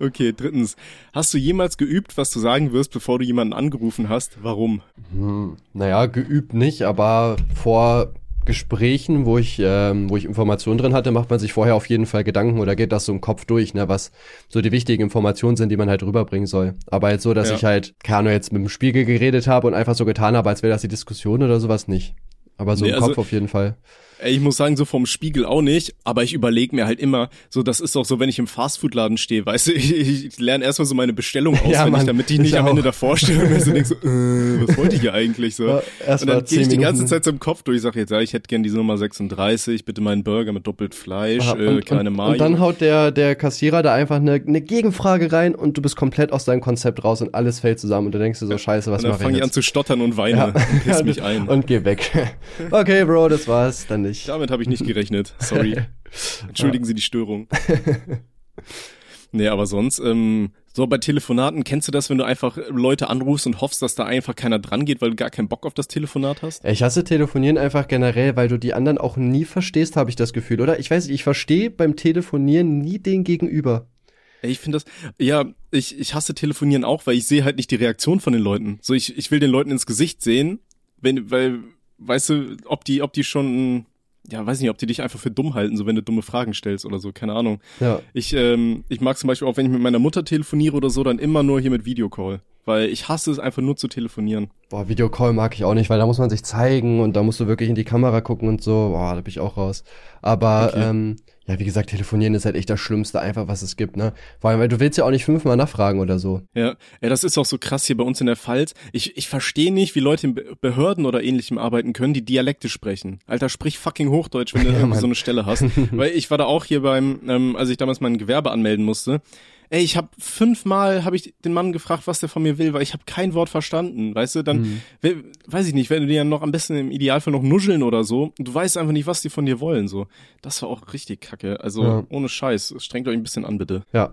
Okay, drittens. Hast du jemals geübt, was du sagen wirst, bevor du jemanden angerufen hast? Warum? Hm, naja, geübt nicht, aber vor Gesprächen, wo ich, ähm, wo ich Informationen drin hatte, macht man sich vorher auf jeden Fall Gedanken oder geht das so im Kopf durch, ne, was so die wichtigen Informationen sind, die man halt rüberbringen soll. Aber jetzt so, dass Ja. ich halt, keine jetzt mit dem Spiegel geredet habe und einfach so getan habe, als wäre das die Diskussion oder sowas nicht. Aber so Nee, im also- Kopf auf jeden Fall. Ich muss sagen, so vom Spiegel auch nicht, aber ich überlege mir halt immer, so das ist auch so, wenn ich im Fastfood-Laden stehe, weißt du, ich, ich lerne erstmal so meine Bestellung Ja, auswendig, Mann, damit ich ich nicht am auch. Ende davor stehe und mir so denk so, äh, was wollte ich hier eigentlich so? Ja, erst und dann gehe ich die ganze. Zeit so im Kopf durch, ich sag jetzt, ja, ich hätte gern diese Nummer 36, bitte meinen Burger mit doppelt Fleisch, Ja, äh, keine Mayo. und dann haut der, der Kassierer da einfach eine, eine Gegenfrage rein und du bist komplett aus deinem Konzept raus und alles fällt zusammen und du denkst dir so, scheiße, was und dann mache ich fange ich an jetzt? zu stottern und weine und piss mich ein. Und geh weg. okay, Bro, das war's, dann nicht. Damit habe ich nicht gerechnet. Sorry. Entschuldigen Sie die Störung. Nee, aber sonst, ähm, so bei Telefonaten, kennst du das, wenn du einfach Leute anrufst und hoffst, dass da einfach keiner dran geht, weil du gar keinen Bock auf das Telefonat hast? Ja, Ich hasse Telefonieren einfach generell, weil du die anderen auch nie verstehst, habe ich das Gefühl, oder? Ich weiß nicht, ich verstehe beim Telefonieren nie den Gegenüber. Ich finde das, ja, ich, ich hasse Telefonieren auch, weil ich sehe halt nicht die Reaktion von den Leuten. So, ich, ich will den Leuten ins Gesicht sehen, wenn, weil, weißt du, ob die, ob die schon, ja, weiß nicht, ob die dich einfach für dumm halten, so wenn du dumme Fragen stellst oder so, keine Ahnung. Ja. Ich, ähm, ich mag zum Beispiel auch, wenn ich mit meiner Mutter telefoniere oder so, dann immer nur hier mit Videocall. Weil ich hasse es einfach nur zu telefonieren. Boah, Videocall mag ich auch nicht, weil da muss man sich zeigen und da musst du wirklich in die Kamera gucken und so. Boah, da bin ich auch raus. Aber Okay. ähm, ja, wie gesagt, telefonieren ist halt echt das Schlimmste einfach, was es gibt, ne? Vor allem, weil du willst ja auch nicht fünfmal nachfragen oder so. Ja, ja, das ist auch so krass hier bei uns in der Pfalz. Ich, ich verstehe nicht, wie Leute in Be- Behörden oder ähnlichem arbeiten können, die Dialekte sprechen. Alter, sprich fucking Hochdeutsch, wenn du irgendwie Mann. so eine Stelle hast. Weil ich war da auch hier beim, ähm, als ich damals mein Gewerbe anmelden musste. Ey, ich habe fünfmal habe ich den Mann gefragt, was der von mir will, weil ich habe kein Wort verstanden. Weißt du, dann Mhm. we- weiß ich nicht, wenn du dir ja noch am besten im Idealfall noch nuscheln oder so, du weißt einfach nicht, was die von dir wollen. So, das war auch richtig kacke. Also Ja. ohne Scheiß, strengt euch ein bisschen an, bitte. Ja,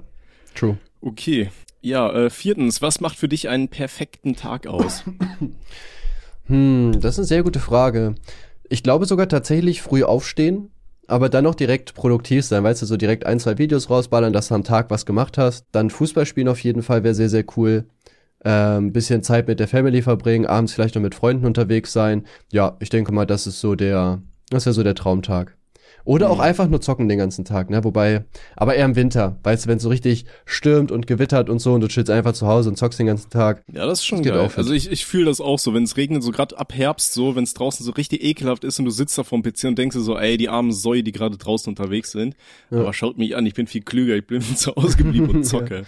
true. Okay. Ja, äh, viertens, was macht für dich einen perfekten Tag aus? Hm, das ist eine sehr gute Frage. Ich glaube sogar tatsächlich früh aufstehen, aber dann noch direkt produktiv sein, weißt du, so direkt ein, zwei Videos rausballern, dass du am Tag was gemacht hast. Dann Fußball spielen auf jeden Fall wäre sehr, sehr cool. Ähm, bisschen Zeit mit der Family verbringen, abends vielleicht noch mit Freunden unterwegs sein. Ja, ich denke mal, das ist so der, das wäre so der Traumtag. Oder auch Mhm. einfach nur zocken den ganzen Tag, ne? Wobei, aber eher im Winter, weißt du, wenn es so richtig stürmt und gewittert und so und du chillst einfach zu Hause und zockst den ganzen Tag. Ja, das ist schon Das geil. auch also ich, ich fühle das auch so, wenn es regnet, so gerade ab Herbst so, wenn es draußen so richtig ekelhaft ist und du sitzt da vorm PC und denkst dir so, ey, die armen Säue, die gerade draußen unterwegs sind. Ja. Aber schaut mich an, ich bin viel klüger, ich bin zu Hause geblieben und zocke.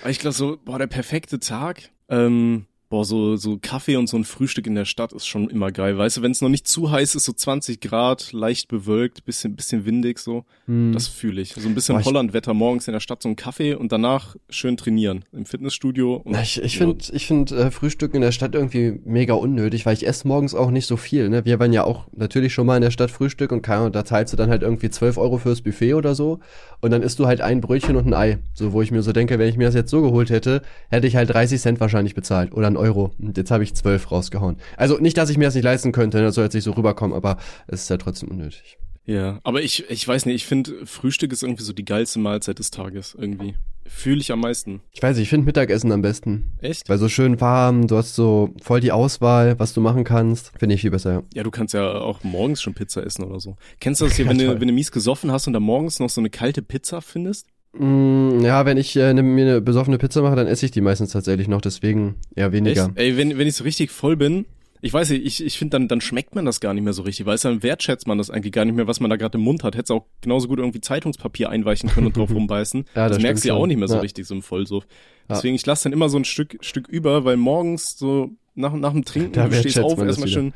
Aber ich glaube so, boah, der perfekte Tag. Ähm, boah, so, so Kaffee und so ein Frühstück in der Stadt ist schon immer geil. Weißt du, wenn es noch nicht zu heiß ist, so 20 Grad, leicht bewölkt, bisschen, bisschen windig so. Hm. Das fühle ich. So ein bisschen Hollandwetter morgens in der Stadt, so ein Kaffee und danach schön trainieren im Fitnessstudio. Und, Na, ich ich finde ich find, äh, Frühstück in der Stadt irgendwie mega unnötig, weil ich esse morgens auch nicht so viel. Ne? Wir waren ja auch natürlich schon mal in der Stadt Frühstück und Ahnung, da zahlst du dann halt irgendwie 12 Euro fürs Buffet oder so und dann isst du halt ein Brötchen und ein Ei. So, wo ich mir so denke, wenn ich mir das jetzt so geholt hätte, hätte ich halt 30 Cent wahrscheinlich bezahlt oder ein Euro. Und jetzt habe ich 12 rausgehauen. Also nicht, dass ich mir das nicht leisten könnte, ne? das soll jetzt nicht so rüberkommen, aber es ist ja trotzdem unnötig. Ja, aber ich, ich weiß nicht, ich finde, Frühstück ist irgendwie so die geilste Mahlzeit des Tages, irgendwie. Fühle ich am meisten. Ich weiß nicht, ich finde Mittagessen am besten. Echt? Weil so schön warm, du hast so voll die Auswahl, was du machen kannst. Finde ich viel besser, ja. Ja, du kannst ja auch morgens schon Pizza essen oder so. Kennst du das hier, Ja, wenn, du, wenn du mies gesoffen hast und dann morgens noch so eine kalte Pizza findest? Mm, ja, wenn ich äh, ne, mir eine besoffene Pizza mache, dann esse ich die meistens tatsächlich noch, deswegen eher weniger. Echt? Ey, wenn, wenn ich so richtig voll bin, ich weiß nicht, ich, ich finde, dann, dann schmeckt man das gar nicht mehr so richtig, weil dann wertschätzt man das eigentlich gar nicht mehr, was man da gerade im Mund hat. Hättest auch genauso gut irgendwie Zeitungspapier einweichen können und drauf rumbeißen. Ja, das, das merkst du ja auch nicht mehr so Ja. richtig, so im Vollsuff. Deswegen, ich lasse dann immer so ein Stück, Stück über, weil morgens so nach, nach dem Trinken, Da du stehst auf, erstmal schön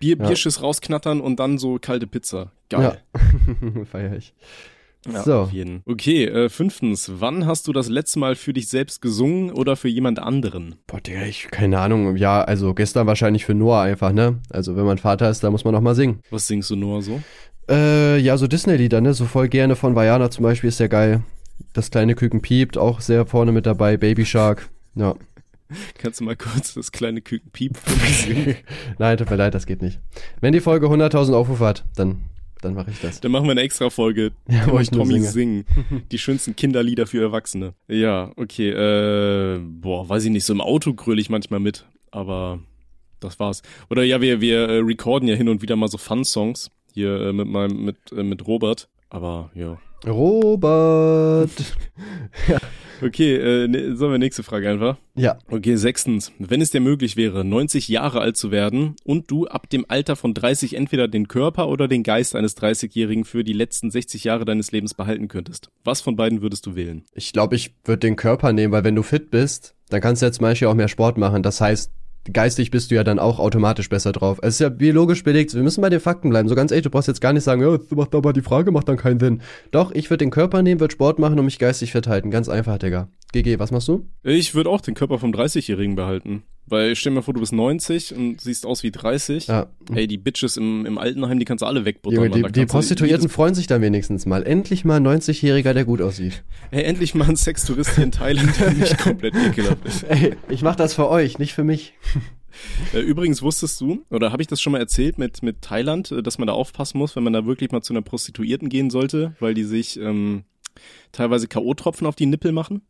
Bier. Bierschiss rausknattern und dann so kalte Pizza. Geil. Ja. Feier ich. Ja, So. auf jeden. Okay, äh, fünftens. Wann hast du das letzte Mal für dich selbst gesungen oder für jemand anderen? Boah, Digga, ich, keine Ahnung. Ja, also gestern wahrscheinlich für Noah einfach, ne? Also wenn man Vater ist, da muss man auch mal singen. Was singst du nur so? Äh, ja, so Disney-Lieder, ne? So voll gerne von Vajana zum Beispiel ist ja geil. Das kleine Küken piept, auch sehr vorne mit dabei. Baby Shark. Ja. Kannst du mal kurz das kleine Küken Piep für mich singen? Nein, tut mir leid, das geht nicht. Wenn die Folge 100.000 Aufrufe hat, dann, dann mache ich das. Dann machen wir eine extra Folge. Ja, wo ich Tommy singe. singen. Die schönsten Kinderlieder für Erwachsene. Ja, okay, äh, boah, weiß ich nicht, so im Auto gröle ich manchmal mit, aber das war's. Oder ja, wir, wir äh, recorden ja hin und wieder mal so Fun-Songs hier äh, mit meinem, mit, äh, mit Robert. Aber ja. Robert. ja. Okay, äh, ne, sollen wir nächste Frage einfach? Ja. Okay, sechstens. Wenn es dir möglich wäre, 90 Jahre alt zu werden und du ab dem Alter von 30 entweder den Körper oder den Geist eines 30-Jährigen für die letzten 60 Jahre deines Lebens behalten könntest, was von beiden würdest du wählen? Ich glaube, ich würde den Körper nehmen, weil wenn du fit bist, dann kannst du ja zum Beispiel auch mehr Sport machen. Das heißt, geistig bist du ja dann auch automatisch besser drauf. Es ist ja biologisch belegt. Wir müssen bei den Fakten bleiben. So ganz ehrlich, du brauchst jetzt gar nicht sagen, ja, macht aber die Frage macht dann keinen Sinn. Doch, ich würde den Körper nehmen, würde Sport machen und mich geistig halten. Ganz einfach, Digga. GG, was machst du? Ich würde auch den Körper vom 30-Jährigen behalten. Weil stell dir mal vor, du bist 90 und siehst aus wie 30. Ja. Ey, die Bitches im, im Altenheim, die kannst du alle wegbuttern. Junge, die, die Prostituierten freuen sich dann wenigstens mal. Endlich mal ein 90-Jähriger, der gut aussieht. Ey, endlich mal ein Sextourist in Thailand, der nicht komplett ekelhaft ist. Ey, ich mach das für euch, nicht für mich. Äh, übrigens wusstest du, oder habe ich das schon mal erzählt mit, mit Thailand, äh, dass man da aufpassen muss, wenn man da wirklich mal zu einer Prostituierten gehen sollte, weil die sich ähm, teilweise K.O.-Tropfen auf die Nippel machen?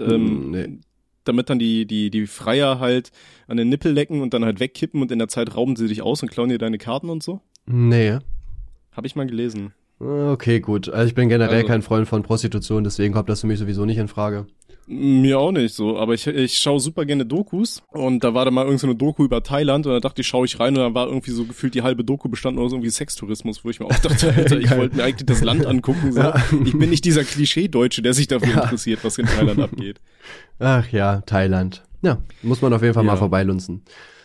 Ähm, mm, nee. Damit dann die, die, die Freier halt an den Nippel lecken und dann halt wegkippen und in der Zeit rauben sie dich aus und klauen dir deine Karten und so? Nee. Habe ich mal gelesen. Okay, gut. Also ich bin generell also, kein Freund von Prostitution, deswegen kommt das für mich sowieso nicht in Frage. Mir auch nicht so, aber ich, ich schaue super gerne Dokus und da war da mal irgendeine so Doku über Thailand und da dachte ich, schaue ich rein und dann war irgendwie so gefühlt die halbe Doku bestanden aus irgendwie Sextourismus, wo ich mir auch dachte, Alter, ich wollte mir eigentlich das Land angucken. So. Ja. Ich bin nicht dieser Klischee-Deutsche, der sich dafür ja. interessiert, was in Thailand abgeht. Ach ja, Thailand. Ja, muss man auf jeden Fall ja. mal vorbeilunzen.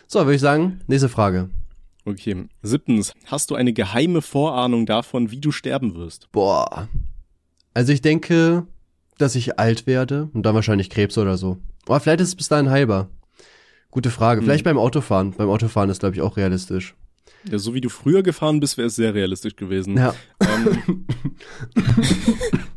So, würde ich sagen, nächste Frage. Okay. Siebtens, hast du eine geheime Vorahnung davon, wie du sterben wirst? Boah. Also ich denke, dass ich alt werde und dann wahrscheinlich Krebs oder so. Aber vielleicht ist es bis dahin heilbar. Gute Frage. Vielleicht hm. beim Autofahren. Beim Autofahren ist, glaube ich, auch realistisch. Ja, so wie du früher gefahren bist, wäre es sehr realistisch gewesen. Ja. Ähm,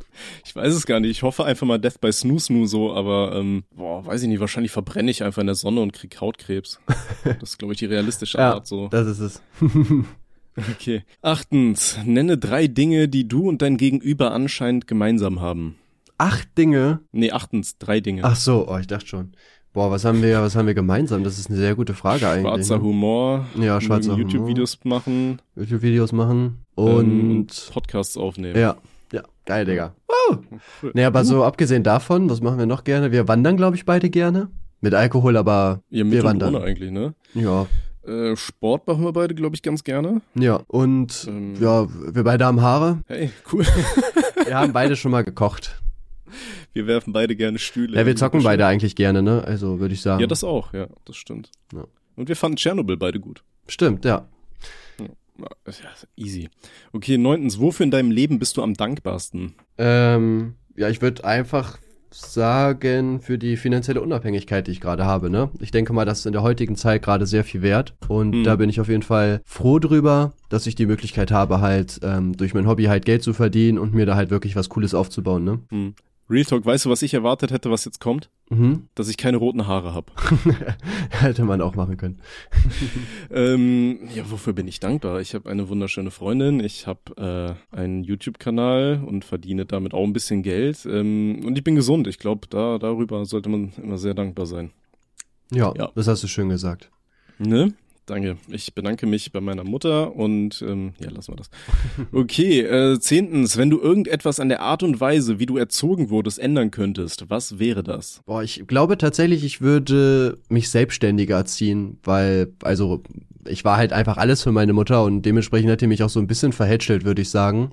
ich weiß es gar nicht. Ich hoffe einfach mal Death by Snoo Snoo so, aber ähm, boah, weiß ich nicht. Wahrscheinlich verbrenne ich einfach in der Sonne und krieg Hautkrebs. Das ist, glaube ich, die realistische ja, Art so. Das ist es. okay. Achtens. Nenne drei Dinge, die du und dein Gegenüber anscheinend gemeinsam haben acht Dinge. Nee, achtens, drei Dinge. Ach so, oh, ich dachte schon. Boah, was haben wir, was haben wir gemeinsam? Das ist eine sehr gute Frage eigentlich. Schwarzer? Humor. Ja, schwarzer YouTube-Videos machen. YouTube-Videos machen. Und, ähm, und, Podcasts aufnehmen. Ja. Geil, Digga. Oh. Cool. Nee, aber so abgesehen davon, was machen wir noch gerne? Wir wandern, glaube ich, beide gerne. Mit Alkohol, aber ja, mit wir wandern. Ohne eigentlich, ne? Ja. Äh, Sport machen wir beide, glaube ich, ganz gerne. Ja, und ähm, ja, wir beide haben Haare. Hey, cool. wir haben beide schon mal gekocht. Wir werfen beide gerne Stühle. Ja, wir zocken beide eigentlich gerne, ne? Also würde ich sagen. Ja, das auch, ja, das stimmt. Ja. Und wir fanden Tschernobyl beide gut. Stimmt, ja. Ja. Easy. Okay, neuntens, wofür in deinem Leben bist du am dankbarsten? Ähm, ja, ich würde einfach sagen, für die finanzielle Unabhängigkeit, die ich gerade habe. Ne? Ich denke mal, das ist in der heutigen Zeit gerade sehr viel wert. Und mhm. da bin ich auf jeden Fall froh drüber, dass ich die Möglichkeit habe, halt ähm, durch mein Hobby halt Geld zu verdienen und mir da halt wirklich was Cooles aufzubauen. Ne? Mhm. Real Talk, weißt du, was ich erwartet hätte, was jetzt kommt? Mhm. Dass ich keine roten Haare habe. hätte man auch machen können. ähm, ja, wofür bin ich dankbar? Ich habe eine wunderschöne Freundin, ich habe äh, einen YouTube-Kanal und verdiene damit auch ein bisschen Geld. Ähm, und ich bin gesund. Ich glaube, da darüber sollte man immer sehr dankbar sein. Ja, ja, das hast du schön gesagt. Ne? Danke. Ich bedanke mich bei meiner Mutter und ähm, ja, lassen wir das. Okay, äh, zehntens, wenn du irgendetwas an der Art und Weise, wie du erzogen wurdest, ändern könntest, was wäre das? Boah, ich glaube tatsächlich, ich würde mich selbstständiger erziehen, weil, also, ich war halt einfach alles für meine Mutter und dementsprechend hat die mich auch so ein bisschen verhätschelt, würde ich sagen.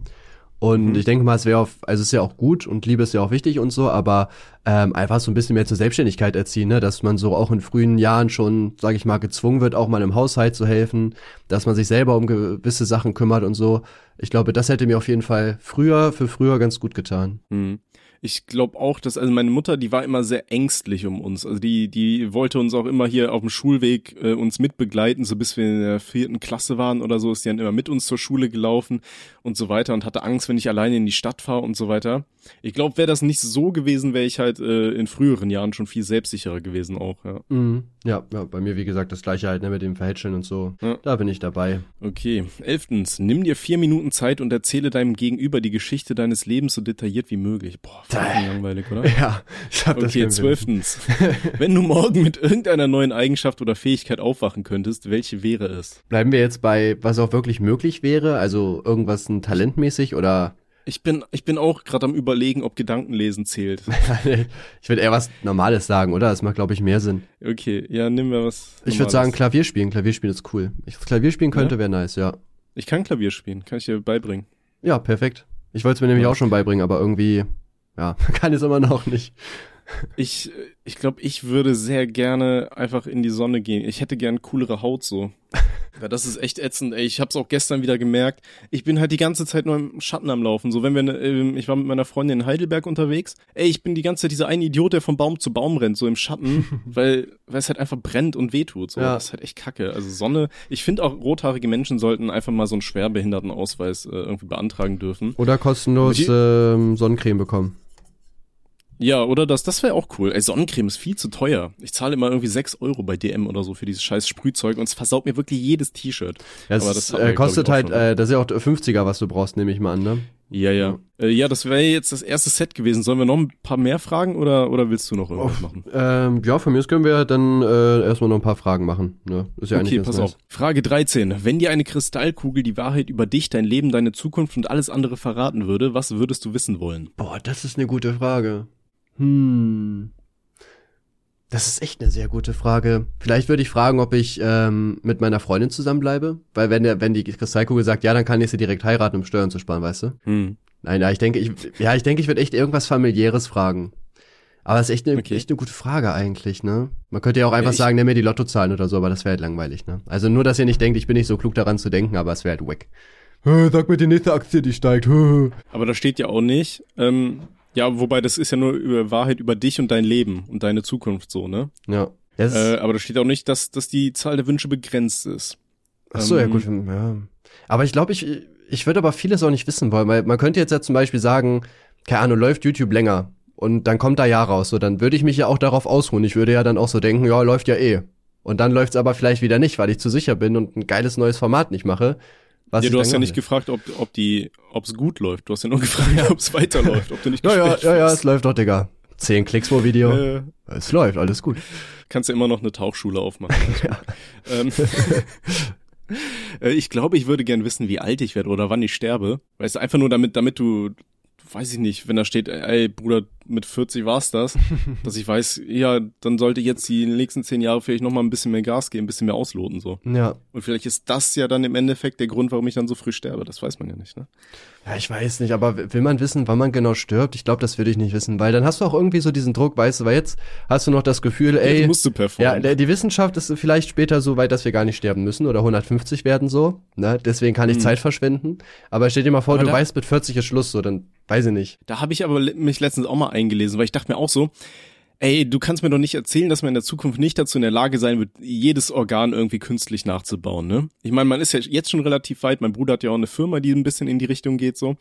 Und mhm. ich denke mal, es wäre auch, also es ist ja auch gut und Liebe ist ja auch wichtig und so, aber ähm, einfach so ein bisschen mehr zur Selbstständigkeit erziehen, ne? dass man so auch in frühen Jahren schon, sage ich mal, gezwungen wird, auch mal im Haushalt zu helfen, dass man sich selber um gewisse Sachen kümmert und so. Ich glaube, das hätte mir auf jeden Fall früher für früher ganz gut getan. Mhm ich glaube auch, dass, also meine Mutter, die war immer sehr ängstlich um uns. Also die, die wollte uns auch immer hier auf dem Schulweg äh, uns mitbegleiten, so bis wir in der vierten Klasse waren oder so, ist die dann immer mit uns zur Schule gelaufen und so weiter und hatte Angst, wenn ich alleine in die Stadt fahre und so weiter. Ich glaube, wäre das nicht so gewesen, wäre ich halt äh, in früheren Jahren schon viel selbstsicherer gewesen auch, ja. Mhm. Ja, ja, bei mir, wie gesagt, das gleiche halt, ne, mit dem Verhätscheln und so. Ja. Da bin ich dabei. Okay. Elftens, nimm dir vier Minuten Zeit und erzähle deinem Gegenüber die Geschichte deines Lebens so detailliert wie möglich. Boah, langweilig, oder? Ja, ich hab das Okay, zwölftens. Wenn du morgen mit irgendeiner neuen Eigenschaft oder Fähigkeit aufwachen könntest, welche wäre es? Bleiben wir jetzt bei, was auch wirklich möglich wäre, also irgendwas ein talentmäßig oder Ich bin, ich bin auch gerade am überlegen, ob Gedankenlesen zählt. ich würde eher was Normales sagen, oder? Das macht, glaube ich, mehr Sinn. Okay, ja, nimm mir was. Ich würde Normales. sagen, Klavier spielen. Klavier spielen ist cool. Ich Klavier spielen könnte, Ja? wäre nice, ja. Ich kann Klavier spielen, kann ich dir beibringen. Ja, perfekt. Ich wollte es mir nämlich Ja. auch schon beibringen, aber irgendwie, ja, kann es immer noch nicht. Ich, ich glaube, ich würde sehr gerne einfach in die Sonne gehen. Ich hätte gern coolere Haut so. Ja, das ist echt ätzend, ey. Ich hab's auch gestern wieder gemerkt. Ich bin halt die ganze Zeit nur im Schatten am Laufen. So, wenn wir, ähm, ich war mit meiner Freundin in Heidelberg unterwegs. Ey, ich bin die ganze Zeit dieser eine Idiot, der von Baum zu Baum rennt, so im Schatten, weil, weil es halt einfach brennt und wehtut. So, Ja. das ist halt echt kacke. Also Sonne. Ich finde auch rothaarige Menschen sollten einfach mal so einen Schwerbehindertenausweis äh, irgendwie beantragen dürfen. Oder kostenlos Die- ähm, Sonnencreme bekommen. Ja, oder das, das wäre auch cool. Ey, Sonnencreme ist viel zu teuer. Ich zahle immer irgendwie 6 Euro bei DM oder so für dieses scheiß Sprühzeug und es versaut mir wirklich jedes T-Shirt. Das, das äh, kostet halt, schon. äh, das ist ja auch 50er, was du brauchst, nehme ich mal an, ne? Ja, ja. Äh, ja, das wäre jetzt das erste Set gewesen. Sollen wir noch ein paar mehr fragen oder, oder willst du noch irgendwas machen? Ähm, ja, von mir aus können wir dann äh, erstmal noch ein paar Fragen machen. Ne? Ist ja Okay, pass nice. auf. Frage 13. Wenn dir eine Kristallkugel die Wahrheit über dich, dein Leben, deine Zukunft und alles andere verraten würde, was würdest du wissen wollen? Boah, das ist eine gute Frage. Hm. Das ist echt eine sehr gute Frage. Vielleicht würde ich fragen, ob ich ähm, mit meiner Freundin zusammenbleibe. Weil wenn der, wenn die Kristallkugel sagt, ja, dann kann ich sie direkt heiraten, um Steuern zu sparen, weißt du? Hm. Nein, ja, ich denke, ich, ja, ich denke, ich würde echt irgendwas familiäres fragen. Aber das ist echt eine, Okay. echt eine gute Frage eigentlich, ne? Man könnte ja auch einfach ich- sagen, nimm mir die Lottozahlen oder so, aber das wäre halt langweilig, ne? Also nur, dass ihr nicht denkt, ich bin nicht so klug daran zu denken, aber es wäre halt wack. Hä, Sag mir die nächste Aktie, die steigt. hä. Aber da steht ja auch nicht, ähm, ja, wobei das ist ja nur über Wahrheit über dich und dein Leben und deine Zukunft so, ne? Ja. Äh, aber da steht auch nicht, dass, dass die Zahl der Wünsche begrenzt ist. ach so, ja ähm, gut. Ja. Aber ich glaube, ich, ich würde aber vieles auch nicht wissen wollen, weil man könnte jetzt ja zum Beispiel sagen, keine Ahnung, läuft YouTube länger und dann kommt da ja raus, so dann würde ich mich ja auch darauf ausruhen. Ich würde ja dann auch so denken, ja, läuft ja eh. Und dann läuft's aber vielleicht wieder nicht, weil ich zu sicher bin und ein geiles neues Format nicht mache. Was ja, du hast ja nicht gefragt, ob, ob die, ob's gut läuft. Du hast ja nur gefragt, ob's weiterläuft, ob du nicht Ja, ja, ja, ja, es läuft doch, Digga. Zehn Klicks pro Video. Äh, Es läuft, alles gut. kannst ja immer noch eine Tauchschule aufmachen. ähm, äh, ich glaube, ich würde gern wissen, wie alt ich werde oder wann ich sterbe. Weißt du, einfach nur damit, damit du, weiß ich nicht, wenn da steht, ey Bruder, mit 40 war's das, dass ich weiß, ja, dann sollte jetzt die nächsten zehn Jahre vielleicht noch mal ein bisschen mehr Gas geben, ein bisschen mehr ausloten so. Ja. Und vielleicht ist das ja dann im Endeffekt der Grund, warum ich dann so früh sterbe. Das weiß man ja nicht, ne? Ja, ich weiß nicht, aber will man wissen, wann man genau stirbt? Ich glaube, das würde ich nicht wissen, weil dann hast du auch irgendwie so diesen Druck, weißt du, weil jetzt hast du noch das Gefühl, ey, Jetzt musst du ja, performen. der, die Wissenschaft ist vielleicht später so weit, dass wir gar nicht sterben müssen oder 150 werden so, ne? Deswegen kann ich Hm. Zeit verschwenden. Aber stell dir mal vor, Aber du weißt, mit 40 ist Schluss, so, dann weiß ich nicht. Da habe ich aber mich letztens auch mal eingelesen, weil ich dachte mir auch so, ey, du kannst mir doch nicht erzählen, dass man in der Zukunft nicht dazu in der Lage sein wird, jedes Organ irgendwie künstlich nachzubauen, ne? Ich meine, man ist ja jetzt schon relativ weit, mein Bruder hat ja auch eine Firma, die ein bisschen in die Richtung geht, so.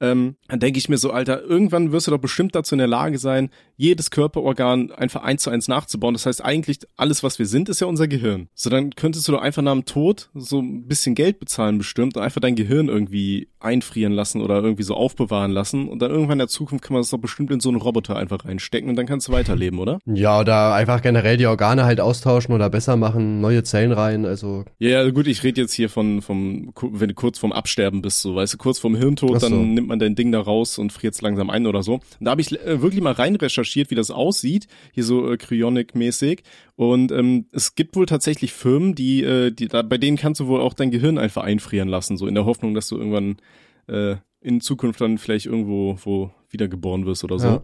Ähm, dann denke ich mir so, Alter, irgendwann wirst du doch bestimmt dazu in der Lage sein, jedes Körperorgan einfach eins zu eins nachzubauen. Das heißt, eigentlich alles, was wir sind, ist ja unser Gehirn. So, dann könntest du doch einfach nach dem Tod so ein bisschen Geld bezahlen bestimmt und einfach dein Gehirn irgendwie einfrieren lassen oder irgendwie so aufbewahren lassen und dann irgendwann in der Zukunft kann man das doch bestimmt in so einen Roboter einfach reinstecken und dann kannst du weiterleben, oder? Ja, oder einfach generell die Organe halt austauschen oder besser machen, neue Zellen rein, also. Ja, ja, gut, ich rede jetzt hier von, vom, wenn du kurz vorm Absterben bist, so, weißt du, kurz vorm Hirntod, so. dann nimmt man dein Ding da raus und friert es langsam ein oder so. Und da habe ich äh, wirklich mal rein recherchiert, wie das aussieht, hier so äh, Cryonic-mäßig. Und ähm, es gibt wohl tatsächlich Firmen, die, äh, die da, bei denen kannst du wohl auch dein Gehirn einfach einfrieren lassen, so in der Hoffnung, dass du irgendwann äh, in Zukunft dann vielleicht irgendwo wo wiedergeboren wirst oder so. Ja.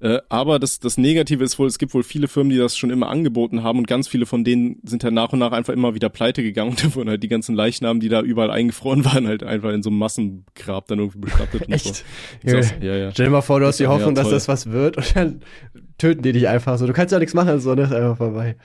Äh, aber das, das Negative ist wohl, es gibt wohl viele Firmen, die das schon immer angeboten haben und ganz viele von denen sind halt nach und nach einfach immer wieder pleite gegangen und da wurden halt die ganzen Leichnamen, die da überall eingefroren waren, halt einfach in so einem Massengrab dann irgendwie bestattet. und Echt? So. Sag's, ja, ja. Stell dir mal vor, du hast die Ja, Hoffnung, dass das was wird und dann töten die dich einfach so. Du kannst ja nichts machen, so, ne? Ist einfach vorbei.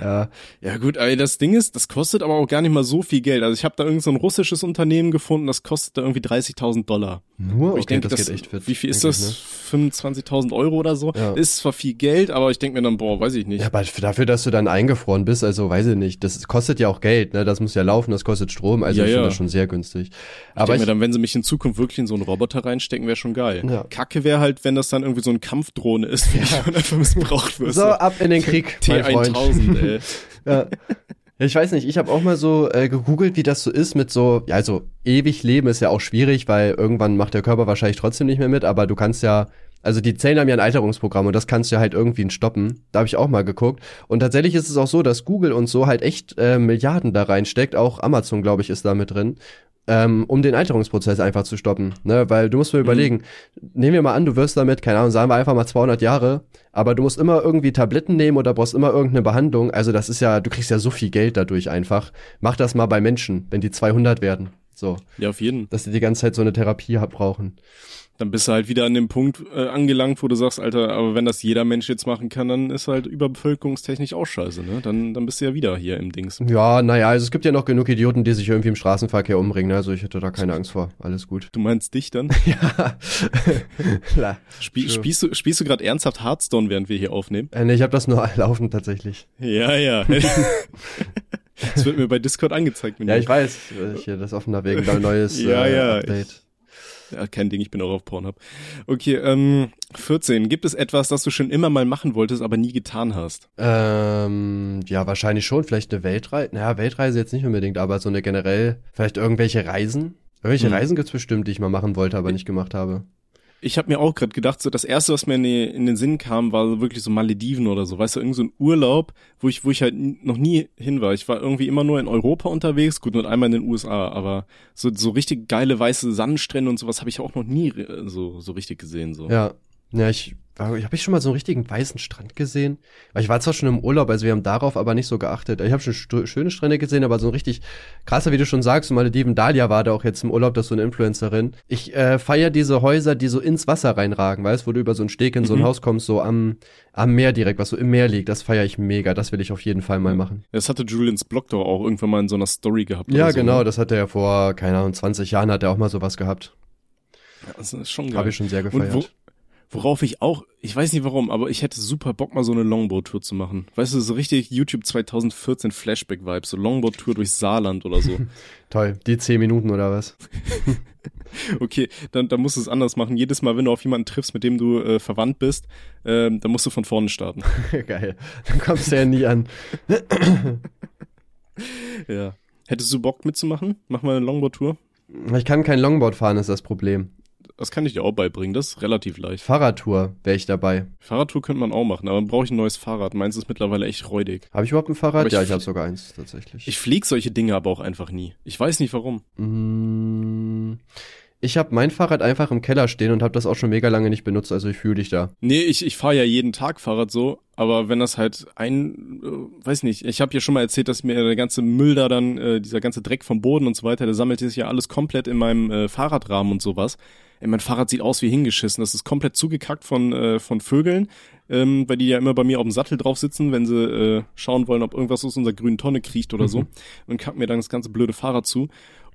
Ja. Ja gut, ey, das Ding ist, das kostet aber auch gar nicht mal so viel Geld. Also ich habe da irgend so ein russisches Unternehmen gefunden, das kostet da irgendwie 30.000 Dollar. Nur? Und ich Okay, denke, das das, geht echt fit, wie viel ist denke das? ne? 25.000 Euro oder so? Ja. Ist zwar viel Geld, aber ich denke mir dann, boah, weiß ich nicht. Ja, aber dafür, dass du dann eingefroren bist, also weiß ich nicht, das kostet ja auch Geld, ne? Das muss ja laufen, das kostet Strom, also Ja, ich finde das schon sehr günstig. ich Aber denke ich, mir dann, wenn sie mich in Zukunft wirklich in so einen Roboter reinstecken, wäre schon geil. Kacke wäre halt, wenn das dann irgendwie so ein Kampfdrohne ist, einfach missbraucht wird. so ab in den Krieg, mein Freund. T1000, ey. Ja. Ja, ich weiß nicht, ich habe auch mal so äh, gegoogelt, wie das so ist mit so, ja, also ewig leben ist ja auch schwierig, weil irgendwann macht der Körper wahrscheinlich trotzdem nicht mehr mit, aber du kannst ja, also die Zellen haben ja ein Alterungsprogramm und das kannst du ja halt irgendwie stoppen. Da habe ich auch mal geguckt. Und tatsächlich ist es auch so, dass Google und so halt echt äh, Milliarden da reinsteckt, auch Amazon, glaube ich, ist da mit drin. Ähm, um den Alterungsprozess einfach zu stoppen, ne, weil du musst mir überlegen, nehmen wir mal an, du wirst damit, keine Ahnung, sagen wir einfach mal 200 Jahre, aber du musst immer irgendwie Tabletten nehmen oder brauchst immer irgendeine Behandlung. Also das ist ja, du kriegst ja so viel Geld dadurch einfach. Mach das mal bei Menschen, wenn die 200 werden. So, Ja, auf jeden. dass die die ganze Zeit so eine Therapie brauchen. Dann bist du halt wieder an dem Punkt äh, angelangt, wo du sagst, Alter, aber wenn das jeder Mensch jetzt machen kann, dann ist halt überbevölkerungstechnisch auch scheiße, ne? Dann, dann bist du ja wieder hier im Dings. Ja, naja, also es gibt ja noch genug Idioten, die sich irgendwie im Straßenverkehr umbringen. ne? Also ich hätte da keine Angst vor. Alles gut. Du meinst dich dann? ja. Klar. Spie True. spielst du, spielst du gerade ernsthaft Hearthstone, während wir hier aufnehmen? Äh, nee, ich habe das nur laufen tatsächlich. Ja, ja. Das wird mir bei Discord angezeigt. Wenn Ja, ich weiß. äh, Hier das offener wegen dein neues Ja, äh, ja, Update. Ja, kein Ding, ich bin auch auf Pornhub. Okay, ähm, 14. Gibt es etwas, das du schon immer mal machen wolltest, aber nie getan hast? Ähm, ja, wahrscheinlich schon. Vielleicht eine Weltreise. Naja, Weltreise jetzt nicht unbedingt, aber so eine generell, vielleicht irgendwelche Reisen. Irgendwelche Hm. Reisen gibt's bestimmt, die ich mal machen wollte, aber nicht gemacht habe. Ich habe mir auch gerade gedacht, so das erste, was mir in, die, in den Sinn kam, war wirklich so Malediven oder so, weißt du, irgend so ein Urlaub, wo ich, wo ich halt noch nie hin war. Ich war irgendwie immer nur in Europa unterwegs, gut und einmal in den USA, aber so so richtig geile weiße Sandstrände und sowas habe ich auch noch nie äh, so so richtig gesehen so. Ja. Ja, ich, habe ich schon mal so einen richtigen weißen Strand gesehen? Ich war zwar schon im Urlaub, also wir haben darauf aber nicht so geachtet. Ich habe schon st schöne Strände gesehen, aber so ein richtig krasser, wie du schon sagst, so Malediven Dalia war da auch jetzt im Urlaub, das ist so eine Influencerin. Ich äh, feier diese Häuser, die so ins Wasser reinragen, weißt, wo du über so einen Steg in so ein Mhm. Haus kommst, so am, am Meer direkt, was so im Meer liegt. Das feier ich mega. Das will ich auf jeden Fall mal machen. Das hatte Julians Blog doch auch irgendwann mal in so einer Story gehabt. Ja, so, genau, ne? das hat er ja vor, keine Ahnung, 20 Jahren hat er auch mal sowas gehabt. Ja, Das ist schon geil. Habe ich schon sehr gefeiert. Worauf ich auch, ich weiß nicht warum, aber ich hätte super Bock mal so eine Longboard-Tour zu machen. Weißt du, so richtig YouTube 2014 Flashback-Vibes, so Longboard-Tour durch Saarland oder so. Toll, die 10 Minuten oder was? Okay, dann, dann musst du es anders machen. Jedes Mal, wenn du auf jemanden triffst, mit dem du äh, verwandt bist, ähm, dann musst du von vorne starten. Geil. Dann kommst du ja nie an. ja. Hättest du Bock mitzumachen? Mach mal eine Longboard-Tour. Ich kann kein Longboard fahren, ist das Problem. Das kann ich dir auch beibringen, das ist relativ leicht. Fahrradtour wäre ich dabei. Fahrradtour könnte man auch machen, aber dann brauche ich ein neues Fahrrad. Meins ist mittlerweile echt räudig. Habe ich überhaupt ein Fahrrad? Ich ja, ich habe sogar eins tatsächlich. Ich flieg solche Dinge aber auch einfach nie. Ich weiß nicht warum. Mm, ich habe mein Fahrrad einfach im Keller stehen und habe das auch schon mega lange nicht benutzt, also ich fühle dich da. Nee, ich, ich fahre ja jeden Tag Fahrrad so, aber wenn das halt ein, äh, weiß nicht, ich habe ja schon mal erzählt, dass mir der ganze Müll da dann, äh, dieser ganze Dreck vom Boden und so weiter, der sammelt sich ja alles komplett in meinem äh, Fahrradrahmen und sowas. Ey, mein Fahrrad sieht aus wie hingeschissen. Das ist komplett zugekackt von, äh, von Vögeln, ähm, weil die ja immer bei mir auf dem Sattel drauf sitzen, wenn sie äh, schauen wollen, ob irgendwas aus unserer grünen Tonne kriecht oder so. Und kacken mir dann das ganze blöde Fahrrad zu.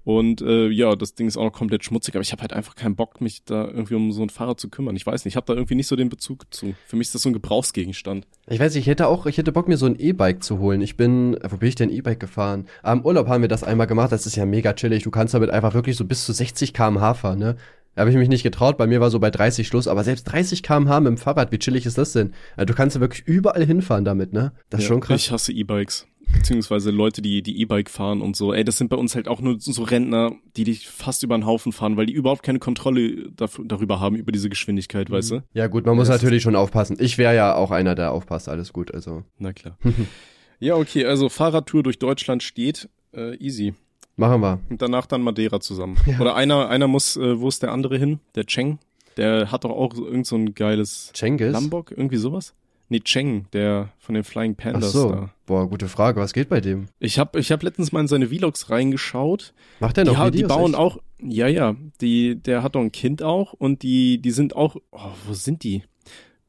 Und äh, ja, das Ding ist auch noch komplett schmutzig, aber ich habe halt einfach keinen Bock, mich da irgendwie um so ein Fahrrad zu kümmern. Ich weiß nicht, ich habe da irgendwie nicht so den Bezug zu. Für mich ist das so ein Gebrauchsgegenstand. Ich weiß, ich hätte auch, ich hätte Bock, mir so ein E-Bike zu holen. Ich bin, äh, wo bin ich denn E-Bike gefahren? Am Urlaub haben wir das einmal gemacht, das ist ja mega chillig. Du kannst damit einfach wirklich so bis zu 60 km/h fahren, ne? Da habe ich mich nicht getraut, bei mir war so bei 30 Schluss, aber selbst 30 km/h mit dem Fahrrad, wie chillig ist das denn? Also, du kannst ja wirklich überall hinfahren damit, ne? Das ist Ja, schon krass. Ich hasse E-Bikes. Beziehungsweise Leute, die die E-Bike fahren und so. Ey, das sind bei uns halt auch nur so Rentner, die dich fast über den Haufen fahren, weil die überhaupt keine Kontrolle dafür, darüber haben, über diese Geschwindigkeit, weißt du? Ja gut, man muss Das natürlich schon aufpassen. Ich wäre ja auch einer, der aufpasst, alles gut, also. Na klar. ja, okay, also Fahrradtour durch Deutschland steht. Äh, easy. Machen wir. Und danach dann Madeira zusammen. Ja. Oder einer, einer muss, äh, wo ist der andere hin? Der Cheng. Der hat doch auch irgend so ein geiles Cengiz? Lombok, irgendwie sowas? Nee, Cheng, der von den Flying Ach Pandas so. da. Boah, gute Frage. Was geht bei dem? Ich hab, ich hab letztens mal in seine Vlogs reingeschaut. Macht der Die, noch die Videos? bauen echt? auch, ja, ja, die, der hat doch ein Kind auch und die, die sind auch, oh, wo sind die?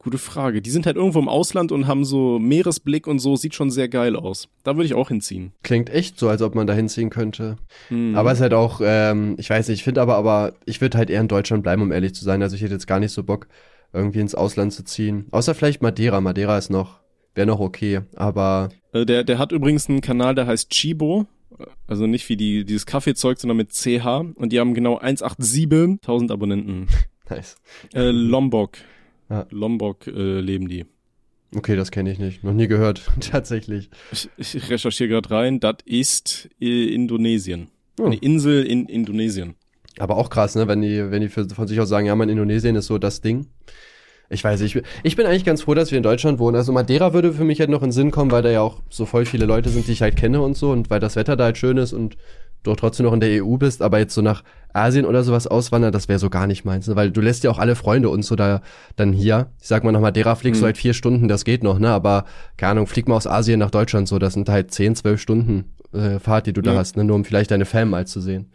Gute Frage. Die sind halt irgendwo im Ausland und haben so Meeresblick und so, sieht schon sehr geil aus. Da würde ich auch hinziehen. Klingt echt so, als ob man da hinziehen könnte. Mhm. Aber es ist halt auch, ähm, ich weiß nicht, ich finde aber, aber ich würde halt eher in Deutschland bleiben, um ehrlich zu sein. Also ich hätte jetzt gar nicht so Bock, irgendwie ins Ausland zu ziehen. Außer vielleicht Madeira. Madeira ist noch, wäre noch okay, aber. Äh, der, der hat übrigens einen Kanal, der heißt Chibo. Also nicht wie die, dieses Kaffeezeug, sondern mit CH. Und die haben genau 187.000 Abonnenten. nice. Äh, Lombok ja. Lombok äh, leben die. Okay, das kenne ich nicht. Noch nie gehört, tatsächlich. Ich, ich recherchiere gerade rein. Das ist äh, Indonesien. Oh. Eine Insel in Indonesien. Aber auch krass, ne? Wenn die, wenn die für, von sich aus sagen, ja, man, Indonesien ist so das Ding. Ich weiß nicht. Ich bin eigentlich ganz froh, dass wir in Deutschland wohnen. Also Madeira würde für mich halt noch in den Sinn kommen, weil da ja auch so voll viele Leute sind, die ich halt kenne und so und weil das Wetter da halt schön ist und du auch trotzdem noch in der EU bist, aber jetzt so nach Asien oder sowas auswandern, das wäre so gar nicht meins, ne? weil du lässt ja auch alle Freunde und so da dann hier. Ich sag mal nach Madeira fliegst mhm. du halt vier Stunden, das geht noch, ne? Aber keine Ahnung, flieg mal aus Asien nach Deutschland so, das sind halt zehn, zwölf Stunden äh, Fahrt, die du ja. da hast, ne? Nur um vielleicht deine Fam mal zu sehen.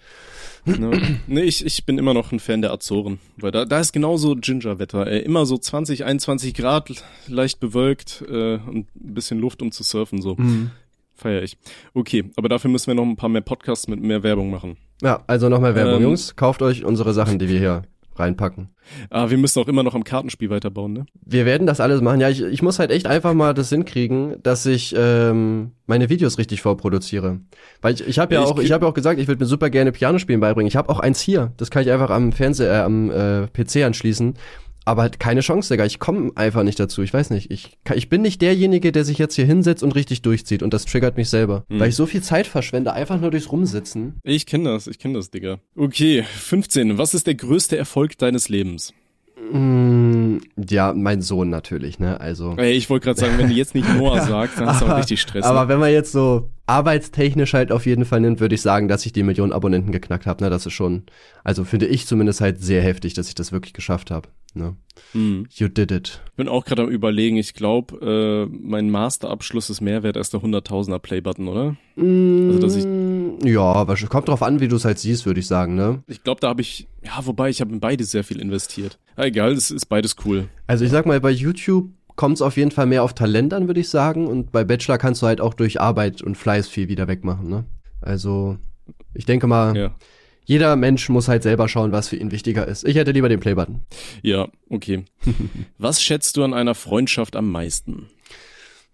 No. Nee, ich, ich bin immer noch ein Fan der Azoren, weil da, da ist genauso Ginger-Wetter. Äh, immer so 20, 21 Grad, leicht bewölkt äh, und ein bisschen Luft, um zu surfen. so. Mhm. Feier ich. Okay, aber dafür müssen wir noch ein paar mehr Podcasts mit mehr Werbung machen. Ja, also noch mehr Werbung. Ähm, Jungs, kauft euch unsere Sachen, die wir hier reinpacken. Ah, wir müssen auch immer noch am Kartenspiel weiterbauen, ne? Wir werden das alles machen. Ja, ich, ich muss halt echt einfach mal das hinkriegen, dass ich ähm, meine Videos richtig vorproduziere. Weil ich, ich habe ja ich auch, ich habe ja auch gesagt, ich würde mir super gerne Piano spielen beibringen. Ich habe auch eins hier. Das kann ich einfach am Fernseher, äh, am äh, PC anschließen aber halt keine Chance, Digga. Ich komme einfach nicht dazu. Ich weiß nicht. Ich, ich bin nicht derjenige, der sich jetzt hier hinsetzt und richtig durchzieht. Und das triggert mich selber. Mhm. Weil ich so viel Zeit verschwende, einfach nur durchs Rumsitzen. Ich kenne das, ich kenne das, Digga. Okay, 15. Was ist der größte Erfolg deines Lebens? Mm, ja, mein Sohn natürlich, ne? Also. Ey, ich wollte gerade sagen, wenn du jetzt nicht Noah sagst, dann hast du auch richtig Stress. Aber ne? wenn man jetzt so arbeitstechnisch halt auf jeden Fall nimmt, würde ich sagen, dass ich die Millionen Abonnenten geknackt habe. Ne? Das ist schon, also finde ich zumindest halt sehr heftig, dass ich das wirklich geschafft habe. Ne? Mm. You did it. Ich bin auch gerade am überlegen, ich glaube, äh, mein Masterabschluss ist mehr wert als der 100.000er Playbutton, oder? Mm, also, dass ich ja, aber kommt drauf an, wie du es halt siehst, würde ich sagen, ne? Ich glaube, da habe ich, ja, wobei ich habe in beides sehr viel investiert. Ja, egal, es ist beides cool. Also ich sag mal, bei YouTube kommt es auf jeden Fall mehr auf Talent an, würde ich sagen. Und bei Bachelor kannst du halt auch durch Arbeit und Fleiß viel wieder wegmachen, ne? Also, ich denke mal, ja jeder Mensch muss halt selber schauen, was für ihn wichtiger ist. Ich hätte lieber den Playbutton. Ja, okay. was schätzt du an einer Freundschaft am meisten?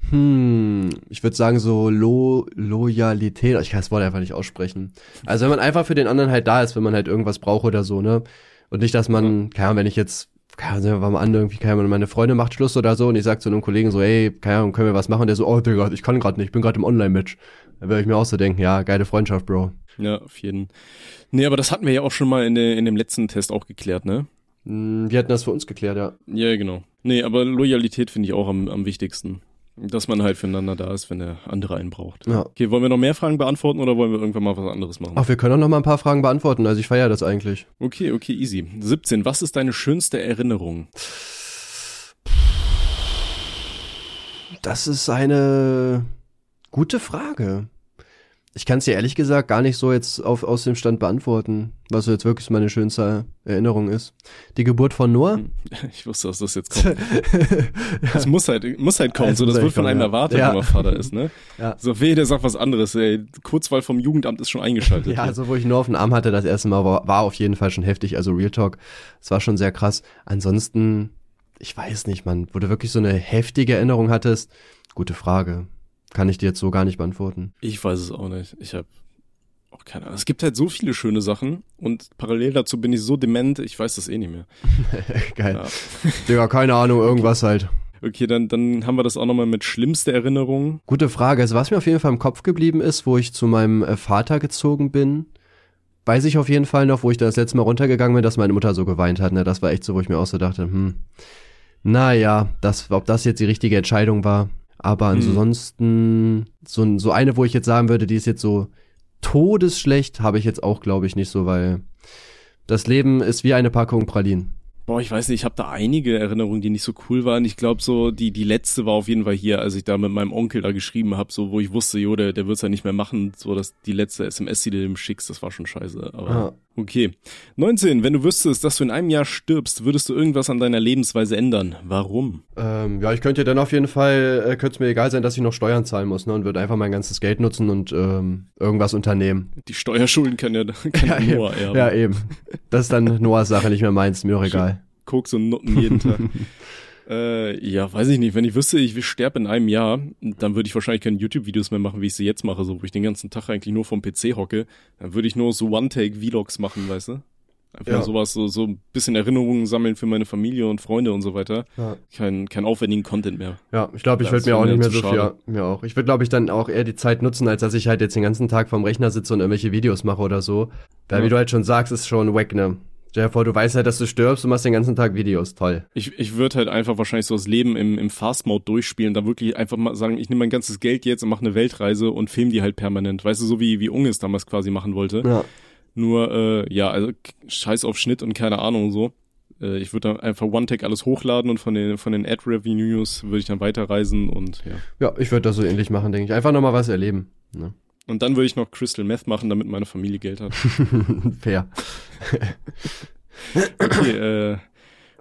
Hm, ich würde sagen so Lo Loyalität. Ich kann das Wort einfach nicht aussprechen. Also wenn man einfach für den anderen halt da ist, wenn man halt irgendwas braucht oder so, ne? Und nicht, dass man, keine Ahnung, wenn ich jetzt, keine Ahnung, wir mal an, irgendwie, keine Ahnung, meine Freundin macht Schluss oder so und ich sag zu einem Kollegen so, ey, keine Ahnung, können wir was machen? Und der so, oh Digga, ich kann gerade nicht, ich bin gerade im Online-Match. Da würde ich mir auch so denken, ja, geile Freundschaft, Bro. Ja, auf jeden. Nee, aber das hatten wir ja auch schon mal in, de, in dem letzten Test auch geklärt, ne? Hm, wir hatten das für uns geklärt, ja. Ja, genau. Nee, aber Loyalität finde ich auch am, am wichtigsten. Dass man halt füreinander da ist, wenn der andere einen braucht. Ja. Okay, wollen wir noch mehr Fragen beantworten oder wollen wir irgendwann mal was anderes machen? Ach, wir können auch noch mal ein paar Fragen beantworten. Also ich feiere das eigentlich. Okay, okay, easy. 17. Was ist deine schönste Erinnerung? Das ist eine gute Frage. Ich kann es dir ehrlich gesagt gar nicht so jetzt auf, aus dem Stand beantworten, was jetzt wirklich meine schönste Erinnerung ist. Die Geburt von Noah. Ich wusste, dass das jetzt kommt. Das muss halt, muss halt kommen. so, das wird von einem ja. erwartet, ja. wenn man Vater ist, ne? Ja. So, weh, der sagt was anderes, ey. Kurzwahl vom Jugendamt ist schon eingeschaltet. ja, also wo ich nur auf den Arm hatte, das erste Mal war, war auf jeden Fall schon heftig. Also Real Talk. Es war schon sehr krass. Ansonsten, ich weiß nicht, man, wo du wirklich so eine heftige Erinnerung hattest. Gute Frage. Kann ich dir jetzt so gar nicht beantworten. Ich weiß es auch nicht. Ich habe auch keine Ahnung. Es gibt halt so viele schöne Sachen und parallel dazu bin ich so dement, ich weiß das eh nicht mehr. Geil. Ja. Digga, keine Ahnung, irgendwas halt. Okay, dann, dann haben wir das auch nochmal mit schlimmste Erinnerungen. Gute Frage. Also was mir auf jeden Fall im Kopf geblieben ist, wo ich zu meinem äh, Vater gezogen bin, weiß ich auf jeden Fall noch, wo ich da das letzte Mal runtergegangen bin, dass meine Mutter so geweint hat. Ne? Das war echt so, wo ich mir auch so dachte, hm, naja, das, ob das jetzt die richtige Entscheidung war, aber hm. ansonsten, so, so eine, wo ich jetzt sagen würde, die ist jetzt so todesschlecht, habe ich jetzt auch, glaube ich, nicht so, weil das Leben ist wie eine Packung Pralinen. Boah, ich weiß nicht, ich habe da einige Erinnerungen, die nicht so cool waren. Ich glaube so, die die letzte war auf jeden Fall hier, als ich da mit meinem Onkel da geschrieben habe, so wo ich wusste, jo, der, der wird's ja nicht mehr machen, so dass die letzte SMS, die du dem schickst, das war schon scheiße. Aber Okay. 19. Wenn du wüsstest, dass du in einem Jahr stirbst, würdest du irgendwas an deiner Lebensweise ändern. Warum? Ähm, ja, ich könnte dann auf jeden Fall, äh, könnte es mir egal sein, dass ich noch Steuern zahlen muss, ne? Und würde einfach mein ganzes Geld nutzen und ähm, irgendwas unternehmen. Die Steuerschulden kann ja, kann ja, Noah erben. Ja, eben. Das ist dann Noahs Sache, nicht mehr meins, mir auch egal. Koks und Nutten jeden Tag. Äh, ja, weiß ich nicht. Wenn ich wüsste, ich sterbe in einem Jahr, dann würde ich wahrscheinlich keine YouTube-Videos mehr machen, wie ich sie jetzt mache, so wo ich den ganzen Tag eigentlich nur vom PC hocke. Dann würde ich nur so One-Take-Vlogs machen, weißt du? Einfach ja. sowas, so, so ein bisschen Erinnerungen sammeln für meine Familie und Freunde und so weiter. Ja. Kein, kein aufwendigen Content mehr. Ja, ich glaube, ich würde mir auch nicht mehr so viel, mir auch. Ich würde, glaube ich, dann auch eher die Zeit nutzen, als dass ich halt jetzt den ganzen Tag vorm Rechner sitze und irgendwelche Videos mache oder so. Weil, ja. wie du halt schon sagst, ist schon wack, ne? Stell dir vor, du weißt halt, dass du stirbst und machst den ganzen Tag Videos. Toll. Ich, ich würde halt einfach wahrscheinlich so das Leben im, im Fast-Mode durchspielen, da wirklich einfach mal sagen, ich nehme mein ganzes Geld jetzt und mache eine Weltreise und film die halt permanent. Weißt du, so wie, wie Unge damals quasi machen wollte. Ja. Nur, äh, ja, also scheiß auf Schnitt und keine Ahnung so. Äh, ich würde dann einfach One-Tag alles hochladen und von den, von den Ad-Revenues würde ich dann weiterreisen und ja. Ja, ich würde das so ähnlich machen, denke ich. Einfach nochmal was erleben. Ne? Und dann würde ich noch Crystal Meth machen, damit meine Familie Geld hat. Fair. okay, äh,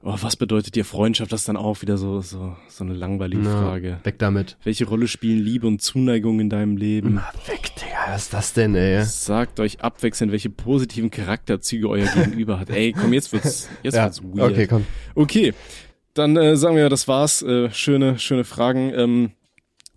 oh, was bedeutet dir Freundschaft? Das ist dann auch wieder so, so, so eine langweilige Na, Frage. Weg damit. Welche Rolle spielen Liebe und Zuneigung in deinem Leben? Na, weg, Digga, was ist das denn, ey? Sagt euch abwechselnd, welche positiven Charakterzüge euer Gegenüber hat. Ey, komm, jetzt wird's, jetzt ja, wird's weird. Okay, komm. Okay. Dann äh, sagen wir, das war's. Äh, schöne, schöne Fragen. Ähm,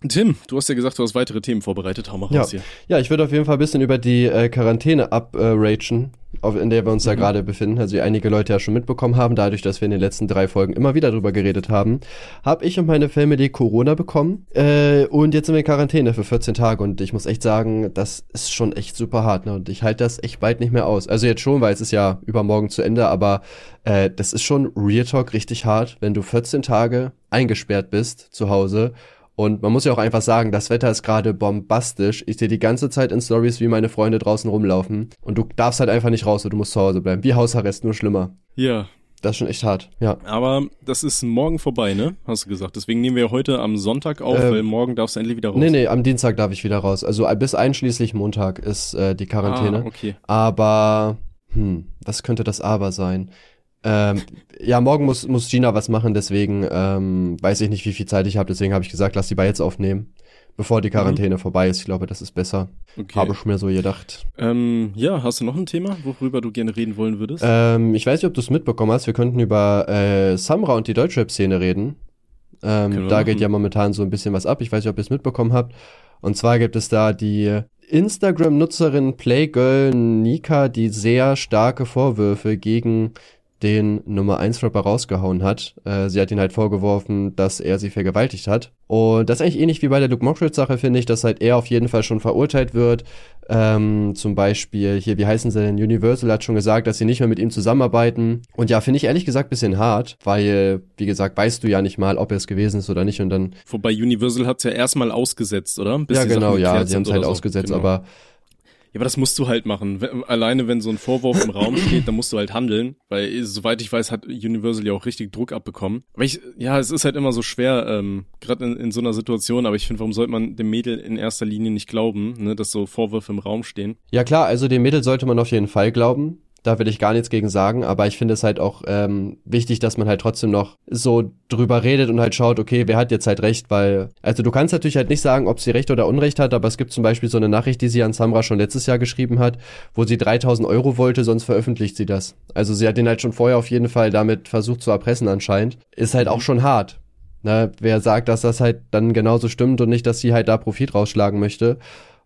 Tim, du hast ja gesagt, du hast weitere Themen vorbereitet. Hau mal ja. raus hier. Ja, ich würde auf jeden Fall ein bisschen über die äh, Quarantäne abragen, äh, in der wir uns mhm. da gerade befinden. Also wie einige Leute ja schon mitbekommen haben, dadurch, dass wir in den letzten drei Folgen immer wieder drüber geredet haben, habe ich und meine Family Corona bekommen. Äh, und jetzt sind wir in Quarantäne für 14 Tage. Und ich muss echt sagen, das ist schon echt super hart. Ne? Und ich halte das echt bald nicht mehr aus. Also jetzt schon, weil es ist ja übermorgen zu Ende, aber äh, das ist schon Real Talk richtig hart, wenn du 14 Tage eingesperrt bist zu Hause und man muss ja auch einfach sagen, das Wetter ist gerade bombastisch. Ich sehe die ganze Zeit in Stories, wie meine Freunde draußen rumlaufen. Und du darfst halt einfach nicht raus, du musst zu Hause bleiben. Wie Hausarrest, nur schlimmer. Ja. Das ist schon echt hart, ja. Aber das ist morgen vorbei, ne? Hast du gesagt. Deswegen nehmen wir heute am Sonntag auf, ähm, weil morgen darfst du endlich wieder raus. Nee, nee, am Dienstag darf ich wieder raus. Also bis einschließlich Montag ist äh, die Quarantäne. Ah, okay. Aber, hm, was könnte das aber sein? Ähm, ja, morgen muss, muss Gina was machen, deswegen ähm, weiß ich nicht, wie viel Zeit ich habe. Deswegen habe ich gesagt, lass die bei jetzt aufnehmen, bevor die Quarantäne mhm. vorbei ist. Ich glaube, das ist besser. Okay. Habe ich mir so gedacht. Ähm, ja, hast du noch ein Thema, worüber du gerne reden wollen würdest? Ähm, ich weiß nicht, ob du es mitbekommen hast. Wir könnten über äh, Samra und die Deutschrap-Szene reden. Ähm, da geht ja momentan so ein bisschen was ab. Ich weiß nicht, ob ihr es mitbekommen habt. Und zwar gibt es da die Instagram-Nutzerin Playgirl Nika, die sehr starke Vorwürfe gegen den Nummer 1 Rapper rausgehauen hat. Äh, sie hat ihn halt vorgeworfen, dass er sie vergewaltigt hat. Und das ist eigentlich ähnlich wie bei der Luke Mockridge Sache, finde ich, dass halt er auf jeden Fall schon verurteilt wird. Ähm, zum Beispiel hier, wie heißen sie denn? Universal hat schon gesagt, dass sie nicht mehr mit ihm zusammenarbeiten. Und ja, finde ich ehrlich gesagt bisschen hart, weil, wie gesagt, weißt du ja nicht mal, ob er es gewesen ist oder nicht und dann. Wobei Universal hat es ja erstmal ausgesetzt, oder? Bis ja, genau, ja, sie haben es halt so. ausgesetzt, genau. aber ja, aber das musst du halt machen. Alleine wenn so ein Vorwurf im Raum steht, dann musst du halt handeln, weil soweit ich weiß, hat Universal ja auch richtig Druck abbekommen. Aber ich, ja, es ist halt immer so schwer, ähm, gerade in, in so einer Situation, aber ich finde, warum sollte man dem Mädel in erster Linie nicht glauben, ne, dass so Vorwürfe im Raum stehen? Ja klar, also dem Mädel sollte man auf jeden Fall glauben. Da will ich gar nichts gegen sagen, aber ich finde es halt auch ähm, wichtig, dass man halt trotzdem noch so drüber redet und halt schaut, okay, wer hat jetzt halt recht, weil, also du kannst natürlich halt nicht sagen, ob sie recht oder unrecht hat, aber es gibt zum Beispiel so eine Nachricht, die sie an Samra schon letztes Jahr geschrieben hat, wo sie 3000 Euro wollte, sonst veröffentlicht sie das. Also sie hat den halt schon vorher auf jeden Fall damit versucht zu erpressen anscheinend. Ist halt auch schon hart. Ne, wer sagt, dass das halt dann genauso stimmt und nicht, dass sie halt da Profit rausschlagen möchte.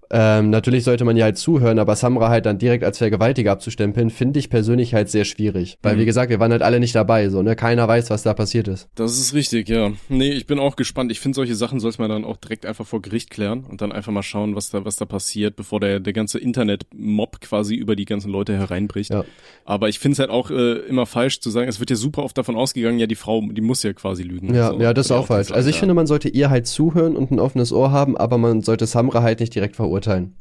Ähm, natürlich sollte man ja halt zuhören, aber Samra halt dann direkt als Vergewaltiger abzustempeln, finde ich persönlich halt sehr schwierig. Weil, mhm. wie gesagt, wir waren halt alle nicht dabei, so, ne? Keiner weiß, was da passiert ist. Das ist richtig, ja. Nee, ich bin auch gespannt. Ich finde, solche Sachen sollte man dann auch direkt einfach vor Gericht klären und dann einfach mal schauen, was da, was da passiert, bevor der, der ganze Internet-Mob quasi über die ganzen Leute hereinbricht. Ja. Aber ich finde es halt auch äh, immer falsch zu sagen, es wird ja super oft davon ausgegangen, ja, die Frau, die muss ja quasi lügen. Ja, so. ja, das ist auch falsch. Also ich ja. finde, man sollte ihr halt zuhören und ein offenes Ohr haben, aber man sollte Samra halt nicht direkt verurteilen verurteilen.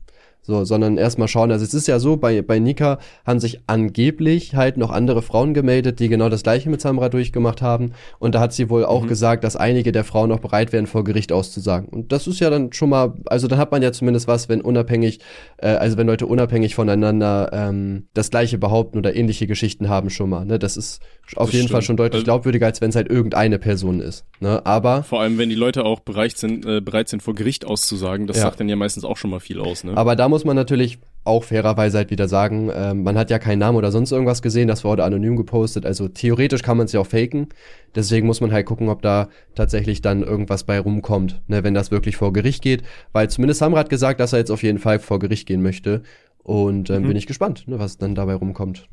So, sondern erstmal schauen. Also es ist ja so, bei, bei Nika haben sich angeblich halt noch andere Frauen gemeldet, die genau das gleiche mit Samra durchgemacht haben. Und da hat sie wohl auch mhm. gesagt, dass einige der Frauen auch bereit wären, vor Gericht auszusagen. Und das ist ja dann schon mal, also dann hat man ja zumindest was, wenn unabhängig, äh, also wenn Leute unabhängig voneinander ähm, das gleiche behaupten oder ähnliche Geschichten haben schon mal. Ne? Das ist auf das jeden stimmt. Fall schon deutlich also glaubwürdiger, als wenn es halt irgendeine Person ist. Ne? Aber vor allem, wenn die Leute auch bereit sind, äh, bereit sind, vor Gericht auszusagen, das ja. sagt dann ja meistens auch schon mal viel aus. Ne? Aber da muss man natürlich auch fairerweise halt wieder sagen, ähm, man hat ja keinen Namen oder sonst irgendwas gesehen, das wurde anonym gepostet. Also theoretisch kann man es ja auch faken. Deswegen muss man halt gucken, ob da tatsächlich dann irgendwas bei rumkommt, ne, wenn das wirklich vor Gericht geht. Weil zumindest Samrat gesagt, dass er jetzt auf jeden Fall vor Gericht gehen möchte. Und ähm, mhm. bin ich gespannt, ne, was dann dabei rumkommt.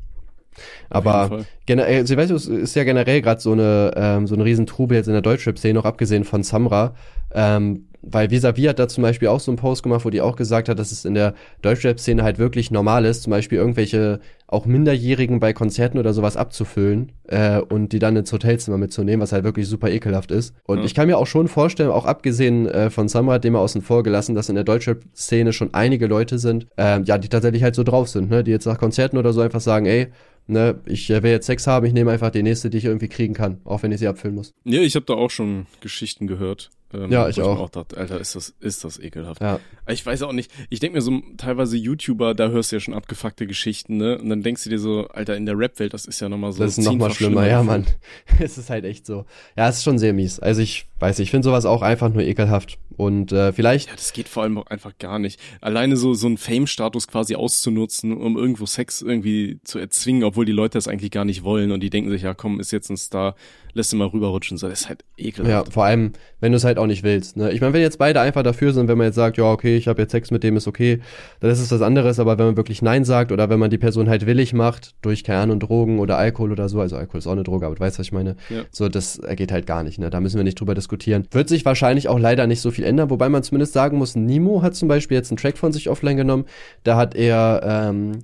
Aber generell, du, es ist ja generell gerade so eine ähm, so eine riesen Trubel jetzt in der Deutschrap-Szene, noch abgesehen von Samra, ähm, weil Visavi hat da zum Beispiel auch so einen Post gemacht, wo die auch gesagt hat, dass es in der Deutschrap-Szene halt wirklich normal ist, zum Beispiel irgendwelche auch Minderjährigen bei Konzerten oder sowas abzufüllen äh, und die dann ins Hotelzimmer mitzunehmen, was halt wirklich super ekelhaft ist. Und ja. ich kann mir auch schon vorstellen, auch abgesehen äh, von Samra, dem er außen vor gelassen, dass in der Deutschrap-Szene schon einige Leute sind, äh, ja, die tatsächlich halt so drauf sind, ne, die jetzt nach Konzerten oder so einfach sagen, ey, ne, ich äh, will jetzt Sex haben, ich nehme einfach die nächste, die ich irgendwie kriegen kann, auch wenn ich sie abfüllen muss. Ja, ich habe da auch schon Geschichten gehört. Ähm, ja, ich auch. Auch dachte, Alter, ist das, ist das ekelhaft. Ja. Ich weiß auch nicht. Ich denke mir so, teilweise YouTuber, da hörst du ja schon abgefuckte Geschichten, ne? Und dann denkst du dir so, Alter, in der Rap-Welt, das ist ja nochmal so. Das ist nochmal schlimmer, schlimmer, ja, Mann. es ist halt echt so. Ja, es ist schon sehr mies. Also ich weiß, ich finde sowas auch einfach nur ekelhaft. Und äh, vielleicht. Ja, das geht vor allem auch einfach gar nicht. Alleine so, so einen Fame-Status quasi auszunutzen, um irgendwo Sex irgendwie zu erzwingen, obwohl die Leute das eigentlich gar nicht wollen und die denken sich, ja komm, ist jetzt ein Star, lässt ihn mal rüberrutschen. So, das ist halt ekelhaft. Ja, vor allem, wenn du es halt auch nicht willst. Ne? Ich meine, wenn jetzt beide einfach dafür sind, wenn man jetzt sagt, ja, okay, ich habe jetzt Sex mit dem, ist okay, dann ist es was anderes. Aber wenn man wirklich Nein sagt oder wenn man die Person halt willig macht, durch keine Ahnung, Drogen oder Alkohol oder so, also Alkohol ist auch eine Droge, aber du weißt, was ich meine. Ja. So, das geht halt gar nicht. Ne? Da müssen wir nicht drüber diskutieren. Wird sich wahrscheinlich auch leider nicht so viel ändern, wobei man zumindest sagen muss, Nemo hat zum Beispiel jetzt einen Track von sich offline genommen. Da hat er ähm,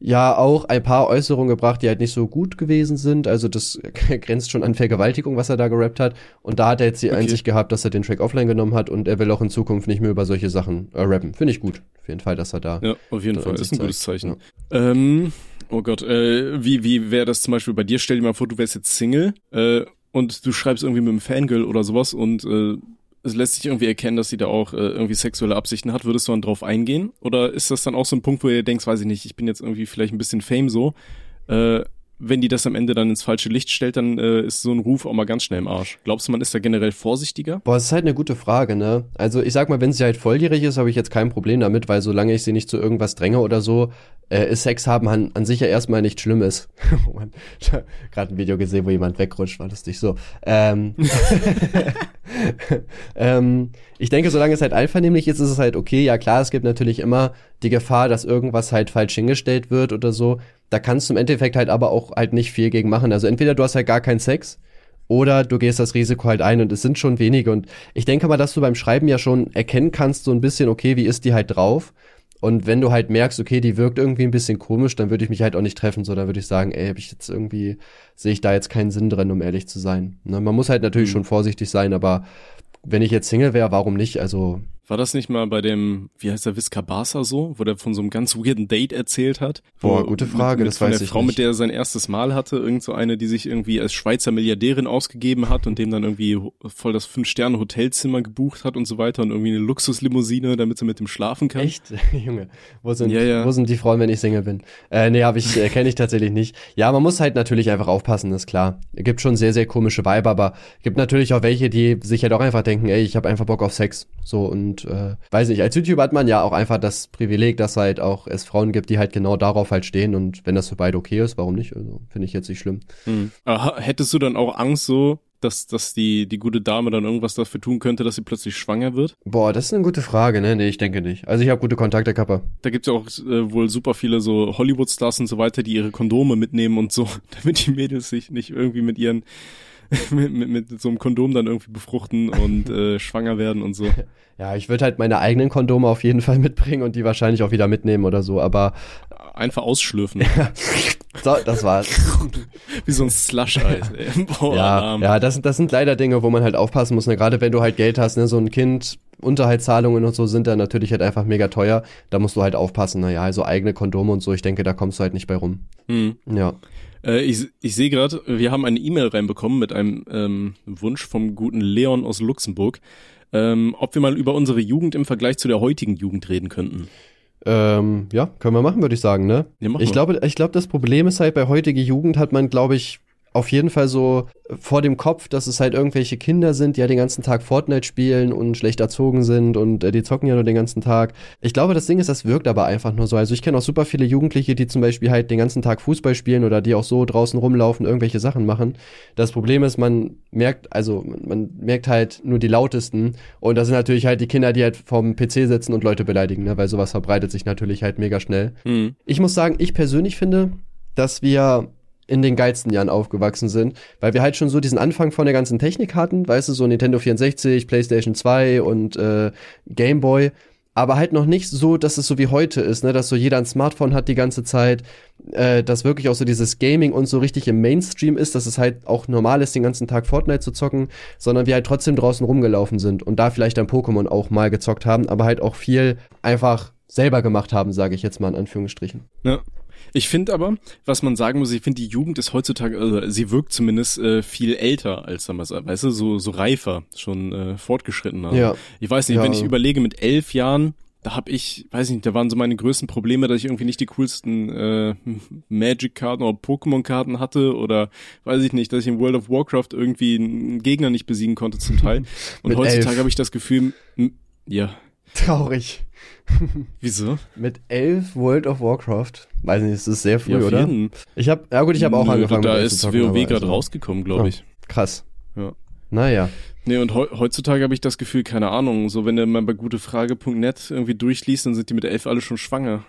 ja auch ein paar Äußerungen gebracht, die halt nicht so gut gewesen sind. Also das grenzt schon an Vergewaltigung, was er da gerappt hat. Und da hat er jetzt die okay. Einsicht gehabt, dass er den Track offline genommen hat und er will auch in Zukunft nicht mehr über solche Sachen äh, rappen. Finde ich gut. Auf jeden Fall, dass er da. Ja, auf jeden Fall. Ist ein gutes Zeichen. Ja. Ähm, oh Gott, äh, wie, wie wäre das zum Beispiel bei dir? Stell dir mal vor, du wärst jetzt Single äh, und du schreibst irgendwie mit einem Fangirl oder sowas und äh, es lässt sich irgendwie erkennen, dass sie da auch äh, irgendwie sexuelle Absichten hat. Würdest du dann drauf eingehen? Oder ist das dann auch so ein Punkt, wo ihr denkst, weiß ich nicht, ich bin jetzt irgendwie vielleicht ein bisschen Fame so. Äh, wenn die das am Ende dann ins falsche Licht stellt, dann äh, ist so ein Ruf auch mal ganz schnell im Arsch. Glaubst du, man ist da generell vorsichtiger? Boah, das ist halt eine gute Frage, ne? Also ich sag mal, wenn sie halt volljährig ist, habe ich jetzt kein Problem damit, weil solange ich sie nicht zu irgendwas dränge oder so, äh, ist Sex haben an, an sich ja erstmal nicht schlimm ist. oh Mann, gerade ein Video gesehen, wo jemand wegrutscht, war lustig so. Ähm, ähm, ich denke, solange es halt einvernehmlich ist, ist es halt okay. Ja klar, es gibt natürlich immer die Gefahr, dass irgendwas halt falsch hingestellt wird oder so. Da kannst du im Endeffekt halt aber auch halt nicht viel gegen machen. Also entweder du hast halt gar keinen Sex oder du gehst das Risiko halt ein und es sind schon wenige. Und ich denke mal, dass du beim Schreiben ja schon erkennen kannst, so ein bisschen, okay, wie ist die halt drauf? Und wenn du halt merkst, okay, die wirkt irgendwie ein bisschen komisch, dann würde ich mich halt auch nicht treffen, so, da würde ich sagen, ey, hab ich jetzt irgendwie, sehe ich da jetzt keinen Sinn drin, um ehrlich zu sein. Ne? Man muss halt natürlich mhm. schon vorsichtig sein, aber wenn ich jetzt Single wäre, warum nicht? Also war das nicht mal bei dem, wie heißt der, Viscabasa so, wo der von so einem ganz weirden Date erzählt hat? Boah, gute Frage, mit, mit das weiß ich Frau, nicht. mit der er sein erstes Mal hatte, irgend so eine, die sich irgendwie als Schweizer Milliardärin ausgegeben hat und dem dann irgendwie voll das Fünf-Sterne-Hotelzimmer gebucht hat und so weiter und irgendwie eine Luxuslimousine, damit er mit dem schlafen kann. Echt? Junge, wo sind, ja, ja. wo sind die Frauen, wenn ich Single bin? Äh, nee, hab ich, äh, kenne ich tatsächlich nicht. Ja, man muss halt natürlich einfach aufpassen, ist klar. Es gibt schon sehr, sehr komische Vibe, aber gibt natürlich auch welche, die sich halt auch einfach denken, ey, ich habe einfach Bock auf Sex. So und äh, weiß nicht, als YouTuber hat man ja auch einfach das Privileg, dass halt auch es Frauen gibt, die halt genau darauf halt stehen und wenn das für beide okay ist, warum nicht? Also finde ich jetzt nicht schlimm. Hm. hättest du dann auch Angst so, dass, dass die, die gute Dame dann irgendwas dafür tun könnte, dass sie plötzlich schwanger wird? Boah, das ist eine gute Frage, ne? Nee, ich denke nicht. Also ich habe gute Kontakte, Kappa. Da gibt's ja auch äh, wohl super viele so Hollywood-Stars und so weiter, die ihre Kondome mitnehmen und so, damit die Mädels sich nicht irgendwie mit ihren mit, mit, mit so einem Kondom dann irgendwie befruchten und äh, schwanger werden und so. Ja, ich würde halt meine eigenen Kondome auf jeden Fall mitbringen und die wahrscheinlich auch wieder mitnehmen oder so, aber einfach ausschlürfen. so, das war's. Wie so ein Slush-Eis. ja, ja das, das sind leider Dinge, wo man halt aufpassen muss. Ne? Gerade wenn du halt Geld hast, ne? so ein Kind Unterhaltszahlungen und so sind dann natürlich halt einfach mega teuer. Da musst du halt aufpassen. Naja, also eigene Kondome und so, ich denke, da kommst du halt nicht bei rum. Hm. Ja. Äh, ich ich sehe gerade, wir haben eine E-Mail reinbekommen mit einem ähm, Wunsch vom guten Leon aus Luxemburg, ähm, ob wir mal über unsere Jugend im Vergleich zu der heutigen Jugend reden könnten. Ähm, ja, können wir machen, würde ich sagen, ne? Ja, ich glaube, ich glaube, das Problem ist halt bei heutiger Jugend hat man, glaube ich, auf jeden Fall so vor dem Kopf, dass es halt irgendwelche Kinder sind, die ja den ganzen Tag Fortnite spielen und schlecht erzogen sind und äh, die zocken ja nur den ganzen Tag. Ich glaube, das Ding ist, das wirkt aber einfach nur so. Also ich kenne auch super viele Jugendliche, die zum Beispiel halt den ganzen Tag Fußball spielen oder die auch so draußen rumlaufen, irgendwelche Sachen machen. Das Problem ist, man merkt, also man, merkt halt nur die lautesten und das sind natürlich halt die Kinder, die halt vom PC sitzen und Leute beleidigen, ne? weil sowas verbreitet sich natürlich halt mega schnell. Hm. Ich muss sagen, ich persönlich finde, dass wir in den geilsten Jahren aufgewachsen sind, weil wir halt schon so diesen Anfang von der ganzen Technik hatten, weißt du, so Nintendo 64, PlayStation 2 und äh, Game Boy, aber halt noch nicht so, dass es so wie heute ist, ne, dass so jeder ein Smartphone hat die ganze Zeit, äh, dass wirklich auch so dieses Gaming und so richtig im Mainstream ist, dass es halt auch normal ist, den ganzen Tag Fortnite zu zocken, sondern wir halt trotzdem draußen rumgelaufen sind und da vielleicht ein Pokémon auch mal gezockt haben, aber halt auch viel einfach selber gemacht haben, sage ich jetzt mal in Anführungsstrichen. Ja. Ich finde aber, was man sagen muss, ich finde, die Jugend ist heutzutage, also sie wirkt zumindest äh, viel älter als damals, weißt du, so, so reifer, schon äh, fortgeschrittener. Ja. Ich weiß nicht, Ja. wenn ich überlege, mit elf Jahren, da hab ich, weiß ich nicht, da waren so meine größten Probleme, dass ich irgendwie nicht die coolsten äh, Magic-Karten oder Pokémon-Karten hatte oder weiß ich nicht, dass ich in World of Warcraft irgendwie einen Gegner nicht besiegen konnte zum Teil. Und heutzutage habe ich das Gefühl, ja, Traurig. Wieso? Mit elf World of Warcraft. Weiß nicht, das ist sehr früh, ja, oder? jeden. Ich habe, ja gut, ich habe auch Nö, angefangen. Da ist WoW gerade also- rausgekommen, glaube ich. Krass. Ja. Naja. Nee, und heu heutzutage habe ich das Gefühl, keine Ahnung, so wenn du mal bei gutefrage.net irgendwie durchliest, dann sind die mit elf alle schon schwanger.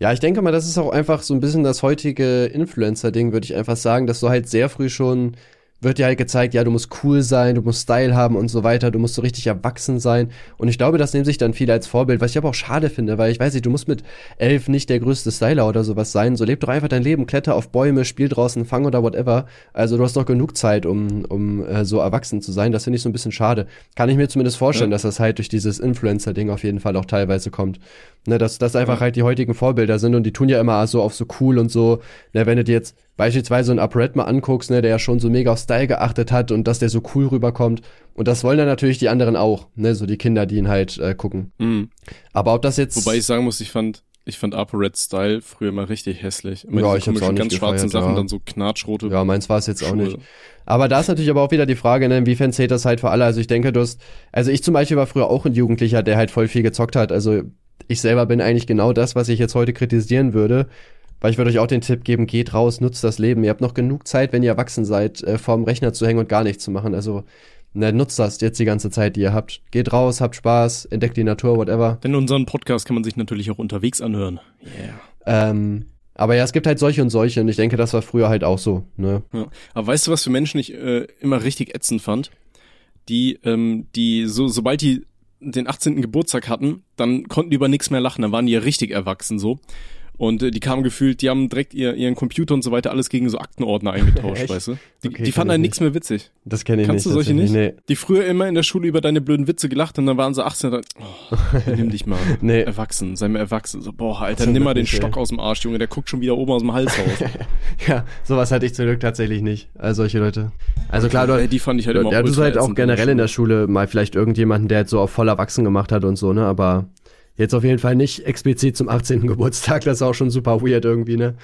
Ja, ich denke mal, das ist auch einfach so ein bisschen das heutige Influencer-Ding, würde ich einfach sagen, dass du halt sehr früh schon wird dir halt gezeigt, ja, du musst cool sein, du musst Style haben und so weiter, du musst so richtig erwachsen sein. Und ich glaube, das nehmen sich dann viele als Vorbild, was ich aber auch schade finde, weil ich weiß nicht, du musst mit elf nicht der größte Styler oder sowas sein. So leb doch einfach dein Leben, kletter auf Bäume, spiel draußen, fang oder whatever. Also du hast noch genug Zeit, um, um äh, so erwachsen zu sein. Das finde ich so ein bisschen schade. Kann ich mir zumindest vorstellen, Ja. dass das halt durch dieses Influencer-Ding auf jeden Fall auch teilweise kommt. Ne, dass das einfach halt die heutigen Vorbilder sind und die tun ja immer so auf so cool und so. Ne, wenn du dir jetzt beispielsweise einen Upred mal anguckst, ne, der ja schon so mega auf Style geachtet hat und dass der so cool rüberkommt. Und das wollen dann natürlich die anderen auch, ne, so die Kinder, die ihn halt äh, gucken. Mhm. Aber ob das jetzt. Wobei ich sagen muss, ich fand, ich fand Red Style früher immer richtig hässlich. Immer Ja, ich hab's auch nicht ganz schwarzen gefeiert, Sachen, ja. dann so knatschrote ja, meins war es jetzt auch Schuhe. nicht. Aber da ist natürlich aber auch wieder die Frage, ne, inwiefern zählt das halt für alle? Also ich denke, du hast, also ich zum Beispiel war früher auch ein Jugendlicher, der halt voll viel gezockt hat. Also ich selber bin eigentlich genau das, was ich jetzt heute kritisieren würde. Weil ich würde euch auch den Tipp geben, geht raus, nutzt das Leben. Ihr habt noch genug Zeit, wenn ihr erwachsen seid, äh, vorm Rechner zu hängen und gar nichts zu machen. Also ne, nutzt das jetzt die ganze Zeit, die ihr habt. Geht raus, habt Spaß, entdeckt die Natur, whatever. Denn unseren Podcast kann man sich natürlich auch unterwegs anhören. Yeah. Ähm, aber ja, es gibt halt solche und solche und ich denke, das war früher halt auch so. Ne? Ja. Aber weißt du, was für Menschen ich äh, immer richtig ätzend fand? Die, ähm, die, so, sobald die den 18. Geburtstag hatten, dann konnten die über nichts mehr lachen, dann waren die ja richtig erwachsen so. Und äh, die kamen gefühlt, die haben direkt ihr, ihren Computer und so weiter alles gegen so Aktenordner eingetauscht, weißt du? Die, Okay, die fanden dann nicht. nichts mehr witzig. Das kenne ich Kannst nicht. du solche nicht? tatsächlich. Die früher immer in der Schule über deine blöden Witze gelacht und dann waren sie 18 und dann, oh, nimm dich mal. Nee. Erwachsen, sei mal erwachsen. So, boah, Alter, nimm mal den nicht, ey. Stock aus dem Arsch, Junge, der guckt schon wieder oben aus dem Hals raus. Nee. Ja, sowas hatte ich zum Glück tatsächlich nicht. Also solche Leute. Also klar, du, Ey, die fand ich halt immer ja, du ultra halt auch generell in der Schule mal vielleicht irgendjemanden, der jetzt so auf voll erwachsen gemacht hat und so, ne? Aber jetzt auf jeden Fall nicht explizit zum 18. Geburtstag. Das ist auch schon super weird irgendwie, ne?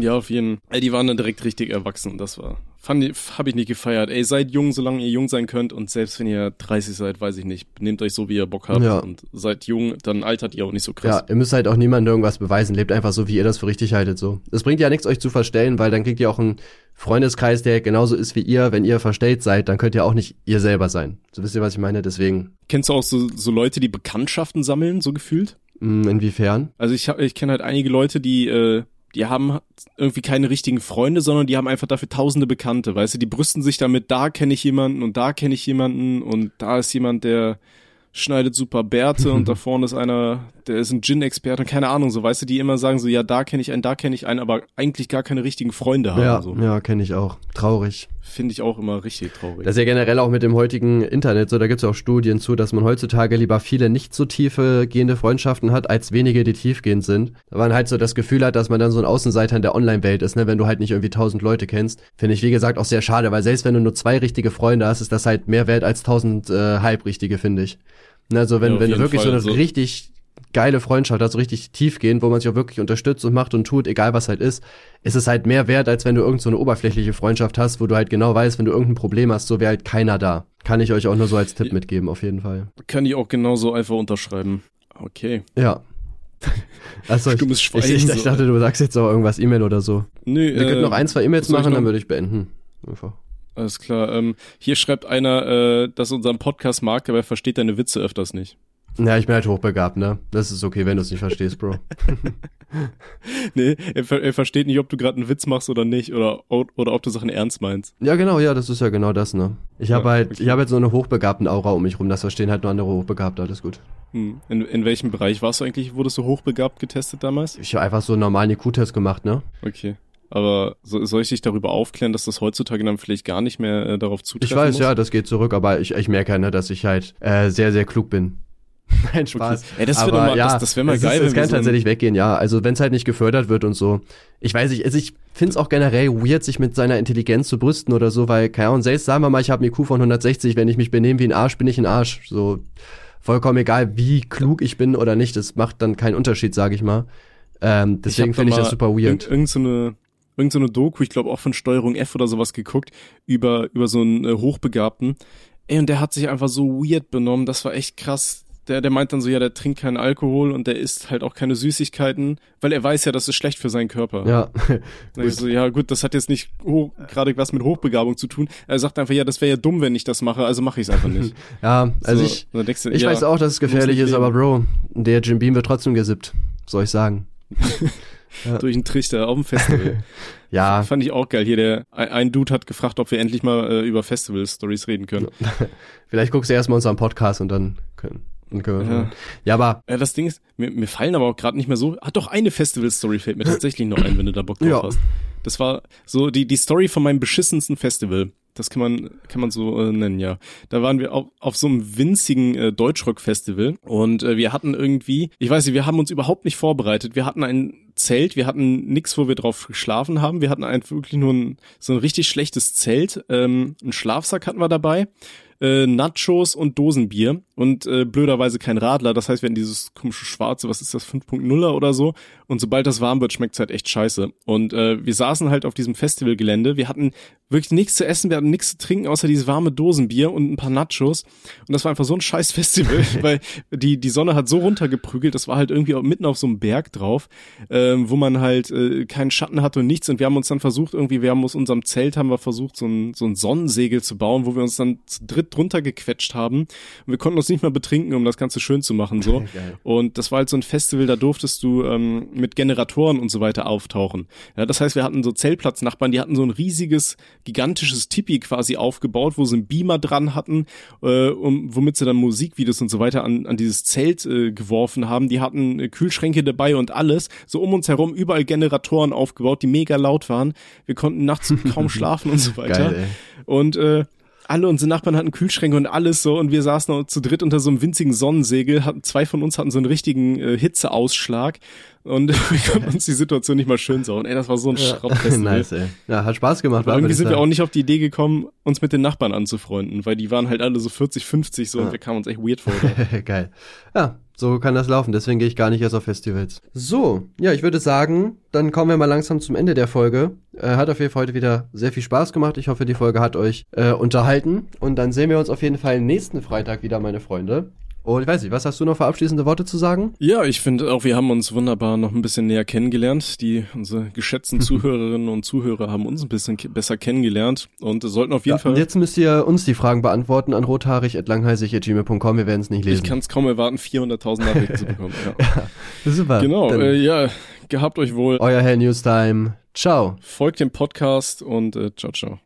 Ja, auf jeden Fall. Ey, die waren dann direkt richtig erwachsen. Das war, fand ich, hab ich nicht gefeiert. Ey, seid jung, solange ihr jung sein könnt. Und selbst wenn ihr 30 seid, weiß ich nicht, nehmt euch so, wie ihr Bock habt. Ja. Und seid jung, dann altert ihr auch nicht so Ja, krass. ihr müsst halt auch niemandem irgendwas beweisen. Lebt einfach so, wie ihr das für richtig haltet, so. Es bringt ja nichts, euch zu verstellen, weil dann kriegt ihr auch einen Freundeskreis, der genauso ist wie ihr. Wenn ihr verstellt seid, dann könnt ihr auch nicht ihr selber sein. So wisst ihr, was ich meine? Deswegen, Kennst du auch so, so Leute, die Bekanntschaften sammeln, so gefühlt? mh, inwiefern? Also ich hab, ich kenne halt einige Leute, die, äh, die haben irgendwie keine richtigen Freunde, sondern die haben einfach dafür tausende Bekannte, weißt du, die brüsten sich damit, da kenne ich jemanden und da kenne ich jemanden und da ist jemand, der schneidet super Bärte und da vorne ist einer, der ist ein Gin-Experte, keine Ahnung, so weißt du, die immer sagen so, ja, da kenne ich einen, da kenne ich einen, aber eigentlich gar keine richtigen Freunde haben. Ja, so. ja kenne ich auch. Traurig. Finde ich auch immer richtig traurig. Das ist ja generell auch mit dem heutigen Internet so, da gibt es auch Studien zu, dass man heutzutage lieber viele nicht so tiefe gehende Freundschaften hat, als wenige, die tiefgehend sind. Da man halt so das Gefühl hat, dass man dann so ein Außenseiter in der Online-Welt ist, ne, wenn du halt nicht irgendwie tausend Leute kennst. Finde ich, wie gesagt, auch sehr schade, weil selbst wenn du nur zwei richtige Freunde hast, ist das halt mehr wert als tausend äh, halbrichtige, finde ich. Ne, Also wenn, Ja, wenn du wirklich Fall. so eine So- richtig geile Freundschaft hast, so richtig tiefgehend, wo man sich auch wirklich unterstützt und macht und tut, egal was halt ist, ist es halt mehr wert, als wenn du irgend so eine oberflächliche Freundschaft hast, wo du halt genau weißt, wenn du irgendein Problem hast, so wäre halt keiner da. Kann ich euch auch nur so als Tipp mitgeben, auf jeden Fall. Kann ich auch genauso einfach unterschreiben. Okay. Ja. Ich, Stummes ich, Schweigen ich, ich dachte, du sagst jetzt auch irgendwas E-Mail oder so. Nö, Wir könnten noch ein, zwei E-Mails Äh, machen, dann würde ich beenden. Einfach. Alles klar. Ähm, hier schreibt einer, äh, dass er unseren Podcast mag, aber er versteht deine Witze öfters nicht. Ja, ich bin halt hochbegabt, ne? Das ist okay, wenn du es nicht verstehst, Bro. Nee, er, ver er versteht nicht, ob du gerade einen Witz machst oder nicht oder, oder ob du Sachen ernst meinst. Ja, genau, ja, das ist ja genau das, ne? Ich habe Ja, halt, okay. ich habe jetzt so eine hochbegabten Aura um mich rum, das verstehen halt nur andere Hochbegabte, alles gut. Hm. In, in welchem Bereich warst du eigentlich? Wurdest du hochbegabt getestet damals? Ich habe einfach so einen normalen IQ-Test gemacht, ne? Okay. Aber so, soll ich dich darüber aufklären, dass das heutzutage dann vielleicht gar nicht mehr äh, darauf zutreffen Ich weiß, muss? ja, das geht zurück, aber ich, ich merke ja, ne, dass ich halt äh, sehr, sehr klug bin. Nein, Spaß. Okay. Ey, das aber mal- ja, das- das wär mal geil, Ist, wir kann so tatsächlich weggehen, ja. Also wenn es halt nicht gefördert wird und so. Ich weiß nicht, also ich finde es auch generell weird, sich mit seiner Intelligenz zu brüsten oder so, weil, keine Ahnung, selbst sagen wir mal, ich habe einen IQ von 160, wenn ich mich benehme wie ein Arsch, bin ich ein Arsch. So vollkommen egal, wie klug ich bin oder nicht, das macht dann keinen Unterschied, sage ich mal. Ähm, deswegen finde ich das super weird. Irgend, irgend so eine, irgend so eine Doku, ich glaube auch von Steuerung F oder sowas geguckt, über, über so einen äh, Hochbegabten. Ey, und der hat sich einfach so weird benommen, das war echt krass. Der, der meint dann so, ja, der trinkt keinen Alkohol und der isst halt auch keine Süßigkeiten, weil er weiß ja, das ist schlecht für seinen Körper. Ja, Dann ich so, ja gut, das hat jetzt nicht gerade was mit Hochbegabung zu tun. Er sagt einfach, ja, das wäre ja dumm, wenn ich das mache, also mache ich es einfach nicht. ja, also so, ich, du, ich ja, weiß auch, dass es gefährlich ist, aber Bro, der Jim Beam wird trotzdem gesippt. Soll ich sagen. durch einen Trichter auf dem Festival. Ja, Fand ich auch geil. Hier der ein, Dude hat gefragt, ob wir endlich mal äh, über Festival-Stories reden können. vielleicht guckst du erstmal unseren Podcast und dann können. Ja. Ja, aber Ja, das Ding ist, mir, mir fallen aber auch gerade nicht mehr so. Hat doch eine Festival-Story fällt mir tatsächlich noch ein, wenn du da Bock drauf Ja. hast. Das war so die die Story von meinem beschissensten Festival. Das kann man kann man so äh, nennen, ja. Da waren wir auf, auf so einem winzigen äh, Deutschrock-Festival und äh, wir hatten irgendwie, ich weiß nicht, wir haben uns überhaupt nicht vorbereitet. Wir hatten ein Zelt, wir hatten nix, wo wir drauf geschlafen haben. Wir hatten ein, wirklich nur ein, so ein richtig schlechtes Zelt. Ähm, einen Schlafsack hatten wir dabei äh, Nachos und Dosenbier und äh, blöderweise kein Radler. Das heißt, wir hatten dieses komische Schwarze, was ist das, 5.0er oder so. Und sobald das warm wird, schmeckt's halt echt scheiße. Und äh, wir saßen halt auf diesem Festivalgelände. Wir hatten wirklich nichts zu essen, wir hatten nichts zu trinken, außer dieses warme Dosenbier und ein paar Nachos. Und das war einfach so ein scheiß Festival, weil die, die Sonne hat so runtergeprügelt, das war halt irgendwie auch mitten auf so einem Berg drauf, ähm, wo man halt äh, keinen Schatten hatte und nichts. Und wir haben uns dann versucht, irgendwie, wir haben aus unserem Zelt, haben wir versucht, so ein, so ein Sonnensegel zu bauen, wo wir uns dann zu dritt drunter gequetscht haben. Und wir konnten uns nicht mal betrinken, um das Ganze schön zu machen, so. Geil. Und das war halt so ein Festival, da durftest du ähm, mit Generatoren und so weiter auftauchen. Ja, das heißt, wir hatten so Zeltplatznachbarn, die hatten so ein riesiges, gigantisches Tipi quasi aufgebaut, wo sie einen Beamer dran hatten, äh, um, womit sie dann Musikvideos und so weiter an, an dieses Zelt äh, geworfen haben. Die hatten äh, Kühlschränke dabei und alles. So um uns herum überall Generatoren aufgebaut, die mega laut waren. Wir konnten nachts kaum schlafen und so weiter. geil. Und äh, alle unsere Nachbarn hatten Kühlschränke und alles so und wir saßen auch zu dritt unter so einem winzigen Sonnensegel. Hatten, zwei von uns hatten so einen richtigen äh, Hitzeausschlag und wir konnten uns die Situation nicht mal schön sauen. Ey, das war so ein Schrottfestival. nice, ey. Ja, hat Spaß gemacht. Aber war, irgendwie sind wir auch nicht auf die Idee gekommen, uns mit den Nachbarn anzufreunden, weil die waren halt alle so 40, 50 so und wir kamen uns echt weird vor. Geil. Ja, so kann das laufen. Deswegen gehe ich gar nicht erst auf Festivals. So, ja, ich würde sagen, dann kommen wir mal langsam zum Ende der Folge. Äh, hat auf jeden Fall heute wieder sehr viel Spaß gemacht. Ich hoffe, die Folge hat euch äh, unterhalten. Und dann sehen wir uns auf jeden Fall nächsten Freitag wieder, meine Freunde. Und ich weiß nicht, was hast du noch für abschließende Worte zu sagen? Ja, ich finde auch, wir haben uns wunderbar noch ein bisschen näher kennengelernt. Die unsere geschätzten Zuhörerinnen und Zuhörer haben uns ein bisschen besser kennengelernt und sollten auf jeden Ja, Fall. und jetzt müsst ihr uns die Fragen beantworten an rothaarig.langheisig.gmail.com. Wir werden es nicht Ich lesen. kann es kaum erwarten, 400.000 Nachrichten zu bekommen. Ja. Super. Genau, äh, ja, gehabt euch wohl. euer Herr Newstime. Ciao. Folgt dem Podcast und äh, ciao, ciao.